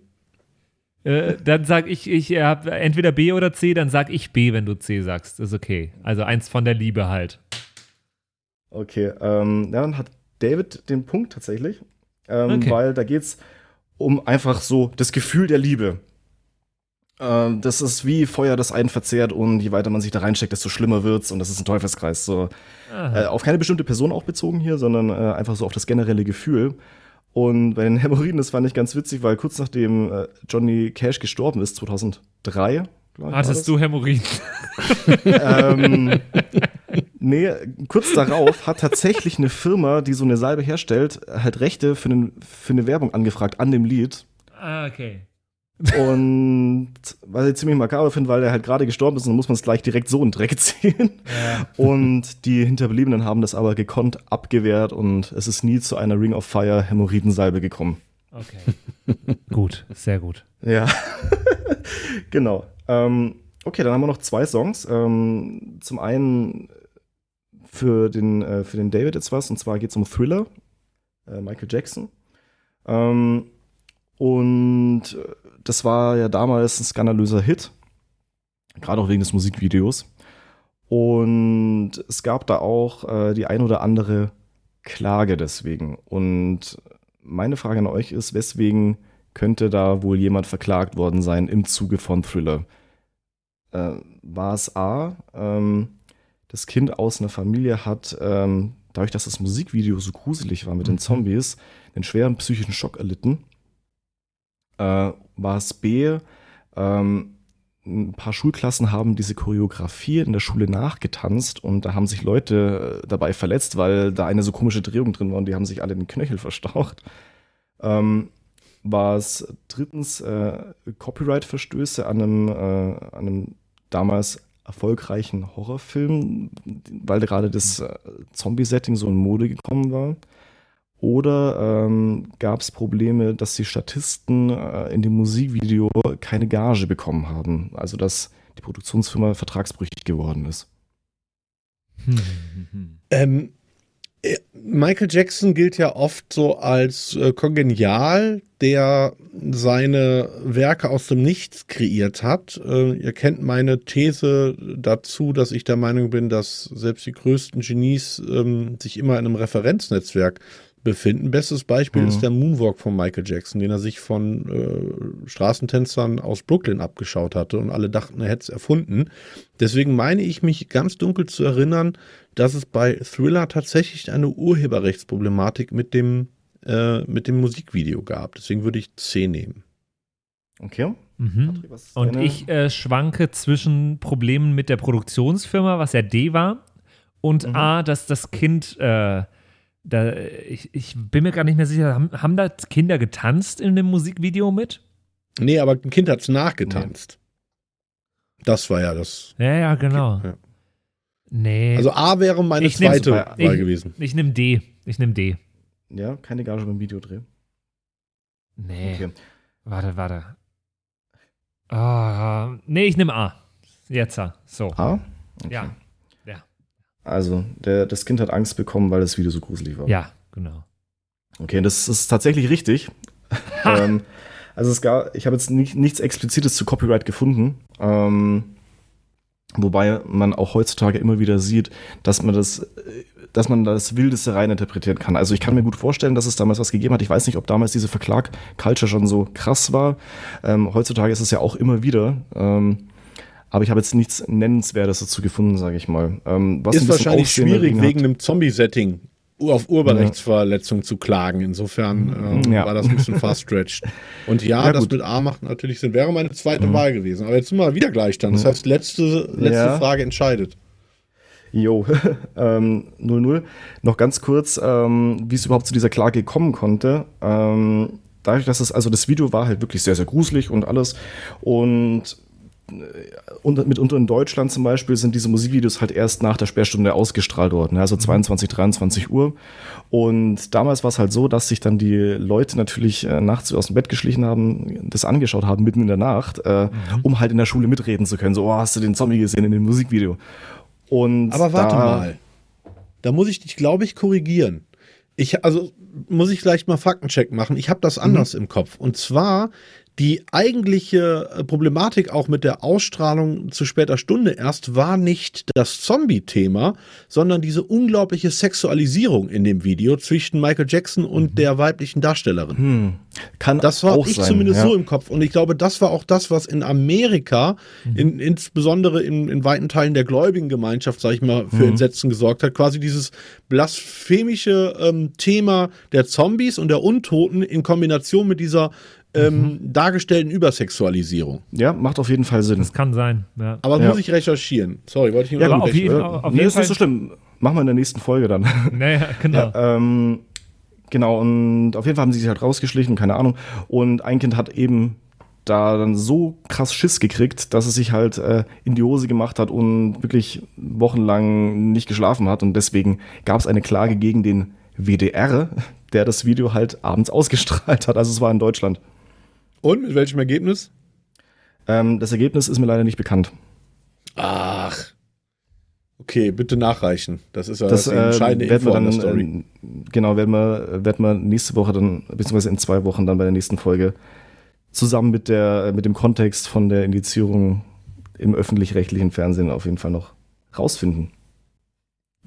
Äh, dann sag ich, ich habe entweder B oder C, dann sag ich B, wenn du C sagst. Ist okay. Also eins von der Liebe halt. Okay, ähm, ja, dann hat David den Punkt tatsächlich, ähm, Okay. weil da geht es um einfach so das Gefühl der Liebe. Ähm, das ist wie Feuer, das einen verzehrt und je weiter man sich da reinsteckt, desto schlimmer wird's und das ist ein Teufelskreis. So. Äh, auf keine bestimmte Person auch bezogen hier, sondern äh, einfach so auf das generelle Gefühl. Und bei den Hämorrhoiden, das fand ich ganz witzig, weil kurz nachdem äh, Johnny Cash gestorben ist, 2003, glaub ich, war das. Hattest du Hämorrhoiden? ähm, nee, kurz darauf hat tatsächlich eine Firma, die so eine Salbe herstellt, halt Rechte für, einen, für eine Werbung angefragt an dem Lied. Ah, okay. Und was ich ziemlich makaber finde, weil er halt gerade gestorben ist, dann muss man es gleich direkt so in Dreck ziehen. Ja. Und die Hinterbliebenen haben das aber gekonnt abgewehrt und es ist nie zu einer Ring of Fire Hämorrhoidensalbe gekommen. Okay. gut, sehr gut. Ja, genau. Ähm, okay, dann haben wir noch zwei Songs. Ähm, zum einen für den, äh, für den David jetzt was, und zwar geht es um Thriller, äh, Michael Jackson. Ähm, und äh, das war ja damals ein skandalöser Hit, gerade auch wegen des Musikvideos. Und es gab da auch äh, die ein oder andere Klage deswegen. Und meine Frage an euch ist, weswegen könnte da wohl jemand verklagt worden sein im Zuge von Thriller? Äh, war es A, ähm, das Kind aus einer Familie hat, ähm, dadurch, dass das Musikvideo so gruselig war mit den Zombies, einen schweren psychischen Schock erlitten? Äh, war es B, ähm, ein paar Schulklassen haben diese Choreografie in der Schule nachgetanzt und da haben sich Leute äh, dabei verletzt, weil da eine so komische Drehung drin war und die haben sich alle den Knöchel verstaucht. Ähm, war es drittens äh, Copyright-Verstöße an einem, äh, an einem damals erfolgreichen Horrorfilm, weil gerade das äh, Zombie-Setting so in Mode gekommen war. Oder ähm, gab es Probleme, dass die Statisten äh, in dem Musikvideo keine Gage bekommen haben? Also dass die Produktionsfirma vertragsbrüchig geworden ist. Ähm, äh, Michael Jackson gilt ja oft so als äh, kongenial, der seine Werke aus dem Nichts kreiert hat. Äh, ihr kennt meine These dazu, dass ich der Meinung bin, dass selbst die größten Genies ähm, sich immer in einem Referenznetzwerk befinden. Bestes Beispiel Mhm. ist der Moonwalk von Michael Jackson, den er sich von äh, Straßentänzern aus Brooklyn abgeschaut hatte und alle dachten, er hätte es erfunden. Deswegen meine ich mich ganz dunkel zu erinnern, dass es bei Thriller tatsächlich eine Urheberrechtsproblematik mit dem, äh, mit dem Musikvideo gab. Deswegen würde ich C nehmen. Okay. Ist Und ich äh, schwanke zwischen Problemen mit der Produktionsfirma, was ja D war, und Mhm. A, dass das Kind, äh, da, ich, ich bin mir gar nicht mehr sicher, haben, haben da Kinder getanzt in dem Musikvideo mit? Nee, aber ein Kind hat's nachgetanzt. Das war ja das. Ja, ja, genau. Ja. Nee. Also A wäre meine Ich zweite Wahl ich, gewesen. Ich nehme D. Ich nehme D. Ja, keine Gage beim Videodreh. Nee. Okay. Warte, warte. Ah, nee, ich nehme A. Jetzt, ah, so. A? Okay. Ja. Also, der, das Kind hat Angst bekommen, weil das Video so gruselig war. Ja, genau. Okay, das ist tatsächlich richtig. ähm, also es gab, ich habe jetzt nicht, nichts Explizites zu Copyright gefunden. Ähm, wobei man auch heutzutage immer wieder sieht, dass man das, äh, dass man das Wildeste rein interpretieren kann. Also ich kann mir gut vorstellen, dass es damals was gegeben hat. Ich weiß nicht, ob damals diese Verklag-Culture schon so krass war. Ähm, heutzutage ist es ja auch immer wieder. Ähm, aber ich habe jetzt nichts Nennenswertes dazu gefunden, sage ich mal. Ähm, was Ist wahrscheinlich schwierig, hat- wegen einem Zombie-Setting auf Urheberrechtsverletzung zu klagen. Insofern ähm, Ja. war das ein bisschen fast stretched. Und ja, Ja, das gut. mit A macht natürlich Sinn. Wäre meine zweite Wahl gewesen. Aber jetzt sind wir wieder gleich dann. Das heißt, letzte, letzte Ja. Frage entscheidet. Jo, ähm, 0-0. Noch ganz kurz, ähm, wie es überhaupt zu dieser Klage kommen konnte. Ähm, dadurch, dass es, also das Video war halt wirklich sehr, sehr gruselig und alles. Und mitunter in Deutschland zum Beispiel sind diese Musikvideos halt erst nach der Sperrstunde ausgestrahlt worden, also 22, 23 Uhr. Und damals war es halt so, dass sich dann die Leute natürlich äh, nachts aus dem Bett geschlichen haben, das angeschaut haben, mitten in der Nacht, äh, um halt in der Schule mitreden zu können. So, oh, hast du den Zombie gesehen in dem Musikvideo? Und Aber warte da, mal. Da muss ich dich, glaube ich, korrigieren. Ich, also muss ich vielleicht mal Faktencheck machen. Ich habe das anders im Kopf. Und zwar die eigentliche äh, Problematik auch mit der Ausstrahlung zu später Stunde erst war nicht das Zombie-Thema, sondern diese unglaubliche Sexualisierung in dem Video zwischen Michael Jackson und der weiblichen Darstellerin. Hm, kann Das war auch ich sein, zumindest ja. so im Kopf. Und ich glaube, das war auch das, was in Amerika, Mhm. in, insbesondere in, in weiten Teilen der gläubigen Gemeinschaft, sag ich mal, für Mhm. Entsetzen gesorgt hat. Quasi dieses blasphemische ähm, Thema der Zombies und der Untoten in Kombination mit dieser ähm, Mhm. dargestellten Übersexualisierung. Ja, macht auf jeden Fall Sinn. Das kann sein. Ja. Aber Ja. muss ich recherchieren. Sorry, wollte ich nur Ja, aber auf jeden- auf nee, jeden ist Fall- nicht so schlimm. Machen wir in der nächsten Folge dann. Naja, genau. ähm, genau, und auf jeden Fall haben sie sich halt rausgeschlichen, keine Ahnung. Und ein Kind hat eben da dann so krass Schiss gekriegt, dass es sich halt äh, in die Hose gemacht hat und wirklich wochenlang nicht geschlafen hat. Und deswegen gab es eine Klage gegen den WDR, der das Video halt abends ausgestrahlt hat. Also es war in Deutschland. Und mit welchem Ergebnis? Ähm, das Ergebnis ist mir leider nicht bekannt. Ach. Okay, bitte nachreichen. Das ist ja Das die äh, entscheidende werden Info wir an dann, Story. äh, genau, werden wir, werden wir nächste Woche dann, beziehungsweise in zwei Wochen dann bei der nächsten Folge zusammen mit der, mit dem Kontext von der Indizierung im öffentlich-rechtlichen Fernsehen auf jeden Fall noch rausfinden.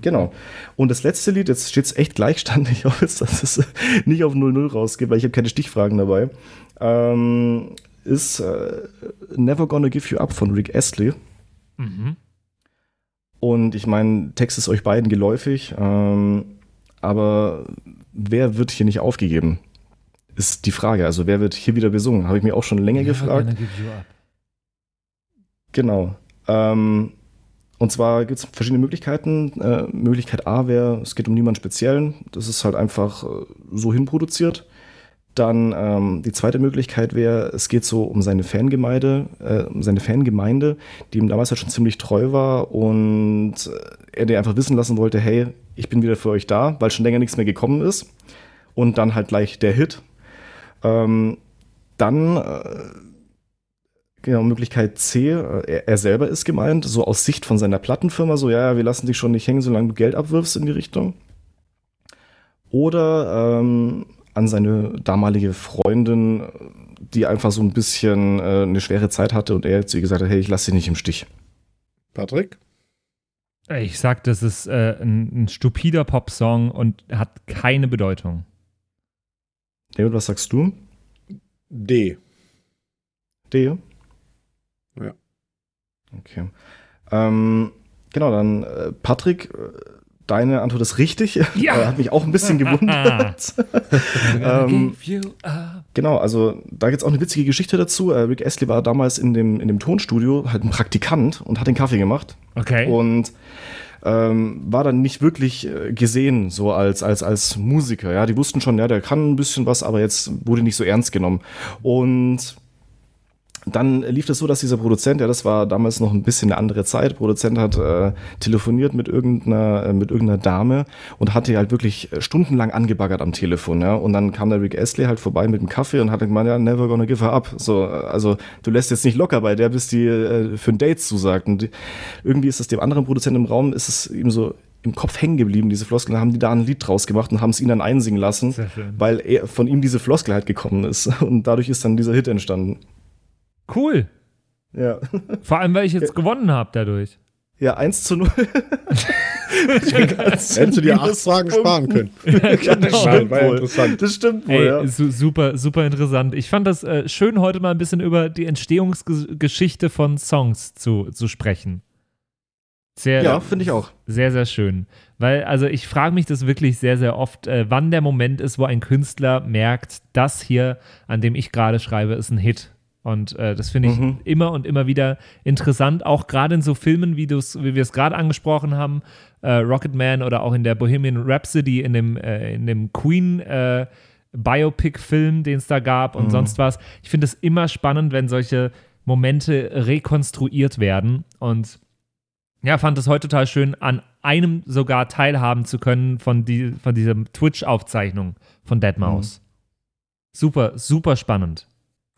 Genau. Und das letzte Lied, jetzt steht es echt Gleichstand. Ich hoffe jetzt, dass es nicht auf 0-0 rausgeht, weil ich habe keine Stichfragen dabei. Ähm, ist äh, Never Gonna Give You Up von Rick Astley. Mhm. Und ich meine, Text ist euch beiden geläufig, ähm, aber wer wird hier nicht aufgegeben? Ist die Frage. Also wer wird hier wieder besungen? Habe ich mir auch schon länger gefragt. Never gonna give you up. Genau. Ähm, und zwar gibt es verschiedene Möglichkeiten. Äh, Möglichkeit A wäre, es geht um niemanden Speziellen. Das ist halt einfach äh, so hinproduziert. Dann ähm, die zweite Möglichkeit wäre, es geht so um seine Fangemeinde, äh, um seine Fangemeinde, die ihm damals halt schon ziemlich treu war und äh, er dir einfach wissen lassen wollte, hey, ich bin wieder für euch da, weil schon länger nichts mehr gekommen ist. Und dann halt gleich der Hit. Ähm, dann äh, Genau, Möglichkeit C, äh, er, er selber ist gemeint, so aus Sicht von seiner Plattenfirma, so, ja, ja, wir lassen dich schon nicht hängen, solange du Geld abwirfst in die Richtung. Oder ähm, an seine damalige Freundin, die einfach so ein bisschen äh, eine schwere Zeit hatte und er jetzt ihr gesagt hat, hey, ich lasse dich nicht im Stich. Patrick? Ich sag, das ist äh, ein, ein stupider Popsong und hat keine Bedeutung. David, was sagst du? D. D? Okay. Ähm, genau, dann äh, Patrick, äh, deine Antwort ist richtig. Ja. Hat mich auch ein bisschen gewundert. ähm, genau, also da gibt es auch eine witzige Geschichte dazu. Äh, Rick Astley war damals in dem, in dem Tonstudio halt ein Praktikant und hat den Kaffee gemacht. Okay. Und ähm, war dann nicht wirklich äh, gesehen, so als, als, als Musiker. Ja, die wussten schon, ja, der kann ein bisschen was, aber jetzt wurde nicht so ernst genommen. Und dann lief es so, dass dieser Produzent, ja, das war damals noch ein bisschen eine andere Zeit, Produzent hat äh, telefoniert mit irgendeiner, äh, mit irgendeiner Dame und hatte halt wirklich äh, stundenlang angebaggert am Telefon, ja. Und dann kam der Rick Astley halt vorbei mit dem Kaffee und hat gemeint, ja, never gonna give her up. So, äh, also du lässt jetzt nicht locker bei der, bis die äh, für ein Date zusagt. Und die, irgendwie ist es dem anderen Produzenten im Raum, ist es ihm so im Kopf hängen geblieben, diese Floskel, haben die da ein Lied draus gemacht und haben es ihn dann einsingen lassen, weil er, von ihm diese Floskel halt gekommen ist. Und dadurch ist dann dieser Hit entstanden. Cool. Ja. Vor allem, weil ich jetzt gewonnen habe dadurch. Ja, 1 zu 0. Hättest du dir acht Fragen sparen können. ja, das War- stimmt war wohl. interessant. Das stimmt wohl, Ey, ja. su super, super interessant. Ich fand das äh, schön, heute mal ein bisschen über die Entstehungsgeschichte von Songs zu, zu sprechen. Sehr, Ja, finde ich auch. Sehr, sehr schön. Weil, also ich frage mich das wirklich sehr, sehr oft, äh, wann der Moment ist, wo ein Künstler merkt, das hier, an dem ich gerade schreibe, ist ein Hit. Und äh, das finde ich Mhm. immer und immer wieder interessant, auch gerade in so Filmen, wie, wie wir es gerade angesprochen haben, äh, Rocketman oder auch in der Bohemian Rhapsody, in dem, äh, in dem Queen äh, Biopic-Film, den es da gab und sonst was. Ich finde es immer spannend, wenn solche Momente rekonstruiert werden und ja, fand es heute total schön, an einem sogar teilhaben zu können von, die, von dieser Twitch-Aufzeichnung von Deadmaus. Super, super spannend.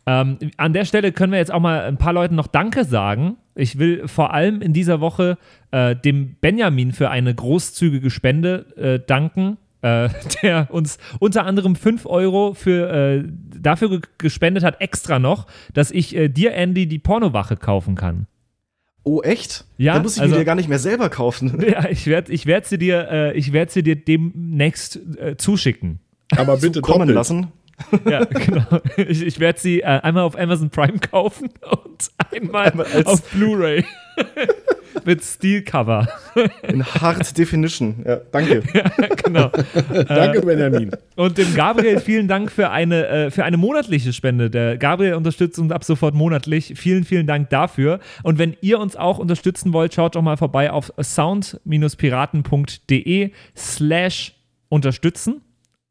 Ähm, an der Stelle können wir jetzt auch mal ein paar Leuten noch Danke sagen. Ich will vor allem in dieser Woche äh, dem Benjamin für eine großzügige Spende äh, danken, äh, der uns unter anderem 5 Euro für, äh, dafür ge gespendet hat, extra noch, dass ich äh, dir, Andy, die Pornowache kaufen kann. Oh, echt? Ja, Da muss ich also- mir die gar nicht mehr selber kaufen. Ja, ich werde ich werd sie dir, äh, ich werd sie dir demnächst äh, zuschicken. Aber bitte kommen doppelt. lassen. Ja, genau. Ich, ich werde sie äh, einmal auf Amazon Prime kaufen und einmal, Einmal als- auf Blu-ray. Mit Steel-Cover. In Hard Definition. Ja, danke. genau. Danke, Benjamin. Und dem Gabriel vielen Dank für eine, äh, für eine monatliche Spende. Der Gabriel unterstützt uns ab sofort monatlich. Vielen, vielen Dank dafür. Und wenn ihr uns auch unterstützen wollt, schaut doch mal vorbei auf sound-piraten.de slash unterstützen.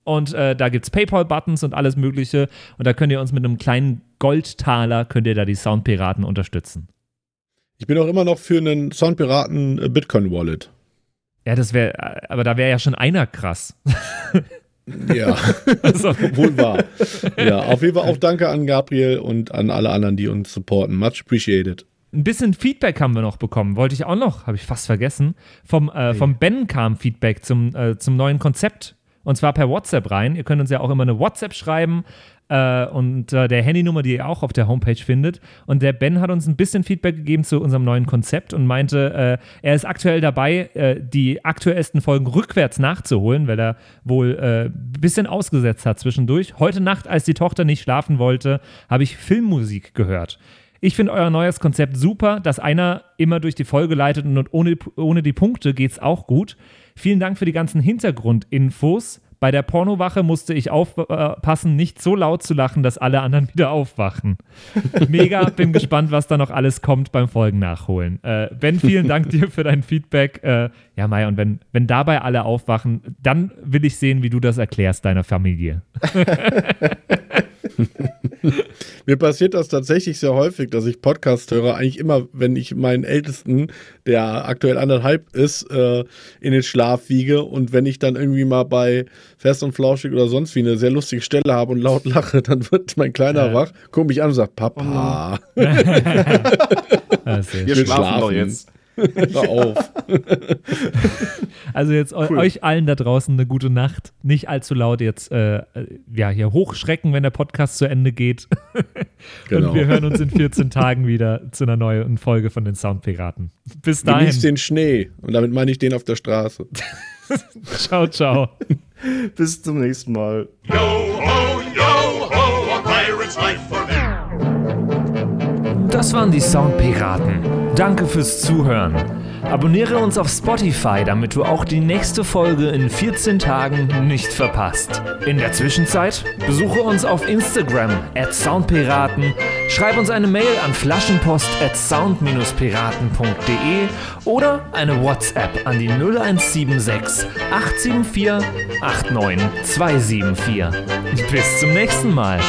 Und äh, da gibt es PayPal-Buttons und alles Mögliche. Und da könnt ihr uns mit einem kleinen Goldtaler, könnt ihr da die Soundpiraten unterstützen. Ich bin auch immer noch für einen Soundpiraten äh, Bitcoin-Wallet. Ja, das wäre, aber da wäre ja schon einer krass. Ja, Also, wohl wahr. Ja, auf jeden Fall auch danke an Gabriel und an alle anderen, die uns supporten. Much appreciated. Ein bisschen Feedback haben wir noch bekommen. Wollte ich auch noch, habe ich fast vergessen. Vom, äh, vom Ben kam Feedback zum, äh, zum neuen Konzept. Und zwar per WhatsApp rein. Ihr könnt uns ja auch immer eine WhatsApp schreiben. Äh, und äh, der Handynummer, die ihr auch auf der Homepage findet. Und der Ben hat uns ein bisschen Feedback gegeben zu unserem neuen Konzept und meinte, äh, er ist aktuell dabei, äh, die aktuellsten Folgen rückwärts nachzuholen, weil er wohl äh, ein bisschen ausgesetzt hat zwischendurch. Heute Nacht, als die Tochter nicht schlafen wollte, habe ich Filmmusik gehört. Ich finde euer neues Konzept super, dass einer immer durch die Folge leitet und ohne, ohne die Punkte geht's auch gut. Vielen Dank für die ganzen Hintergrundinfos. Bei der Pornowache musste ich aufpassen, nicht so laut zu lachen, dass alle anderen wieder aufwachen. Mega, bin gespannt, was da noch alles kommt beim Folgen nachholen. Äh, ben, vielen Dank dir für dein Feedback. Äh, ja, Mai, und wenn, wenn dabei alle aufwachen, dann will ich sehen, wie du das erklärst deiner Familie. Mir passiert das tatsächlich sehr häufig, dass ich Podcast höre. Eigentlich immer, wenn ich meinen Ältesten, der aktuell anderthalb ist, äh, in den Schlaf wiege. Und wenn ich dann irgendwie mal bei Fest und Flauschig oder sonst wie eine sehr lustige Stelle habe und laut lache, dann wird mein Kleiner Ja. wach, guckt mich an und sagt, Papa, sehr Wir will schlafen, doch schlafen. jetzt. hör auf. Also jetzt Cool. euch allen da draußen eine gute Nacht. Nicht allzu laut jetzt äh, ja, hier hochschrecken, wenn der Podcast zu Ende geht. Genau. Und wir hören uns in 14 Tagen wieder zu einer neuen Folge von den Soundpiraten. Bis dahin. Genießt den Schnee. Und damit meine ich den auf der Straße. Ciao, ciao. Bis zum nächsten Mal. Yo ho, yo ho, a pirate's life. Das waren die Soundpiraten. Danke fürs Zuhören. Abonniere uns auf Spotify, damit du auch die nächste Folge in 14 Tagen nicht verpasst. In der Zwischenzeit besuche uns auf Instagram at soundpiraten, schreib uns eine Mail an flaschenpost at sound-piraten.de oder eine WhatsApp an die 0176 874 89274. Bis zum nächsten Mal.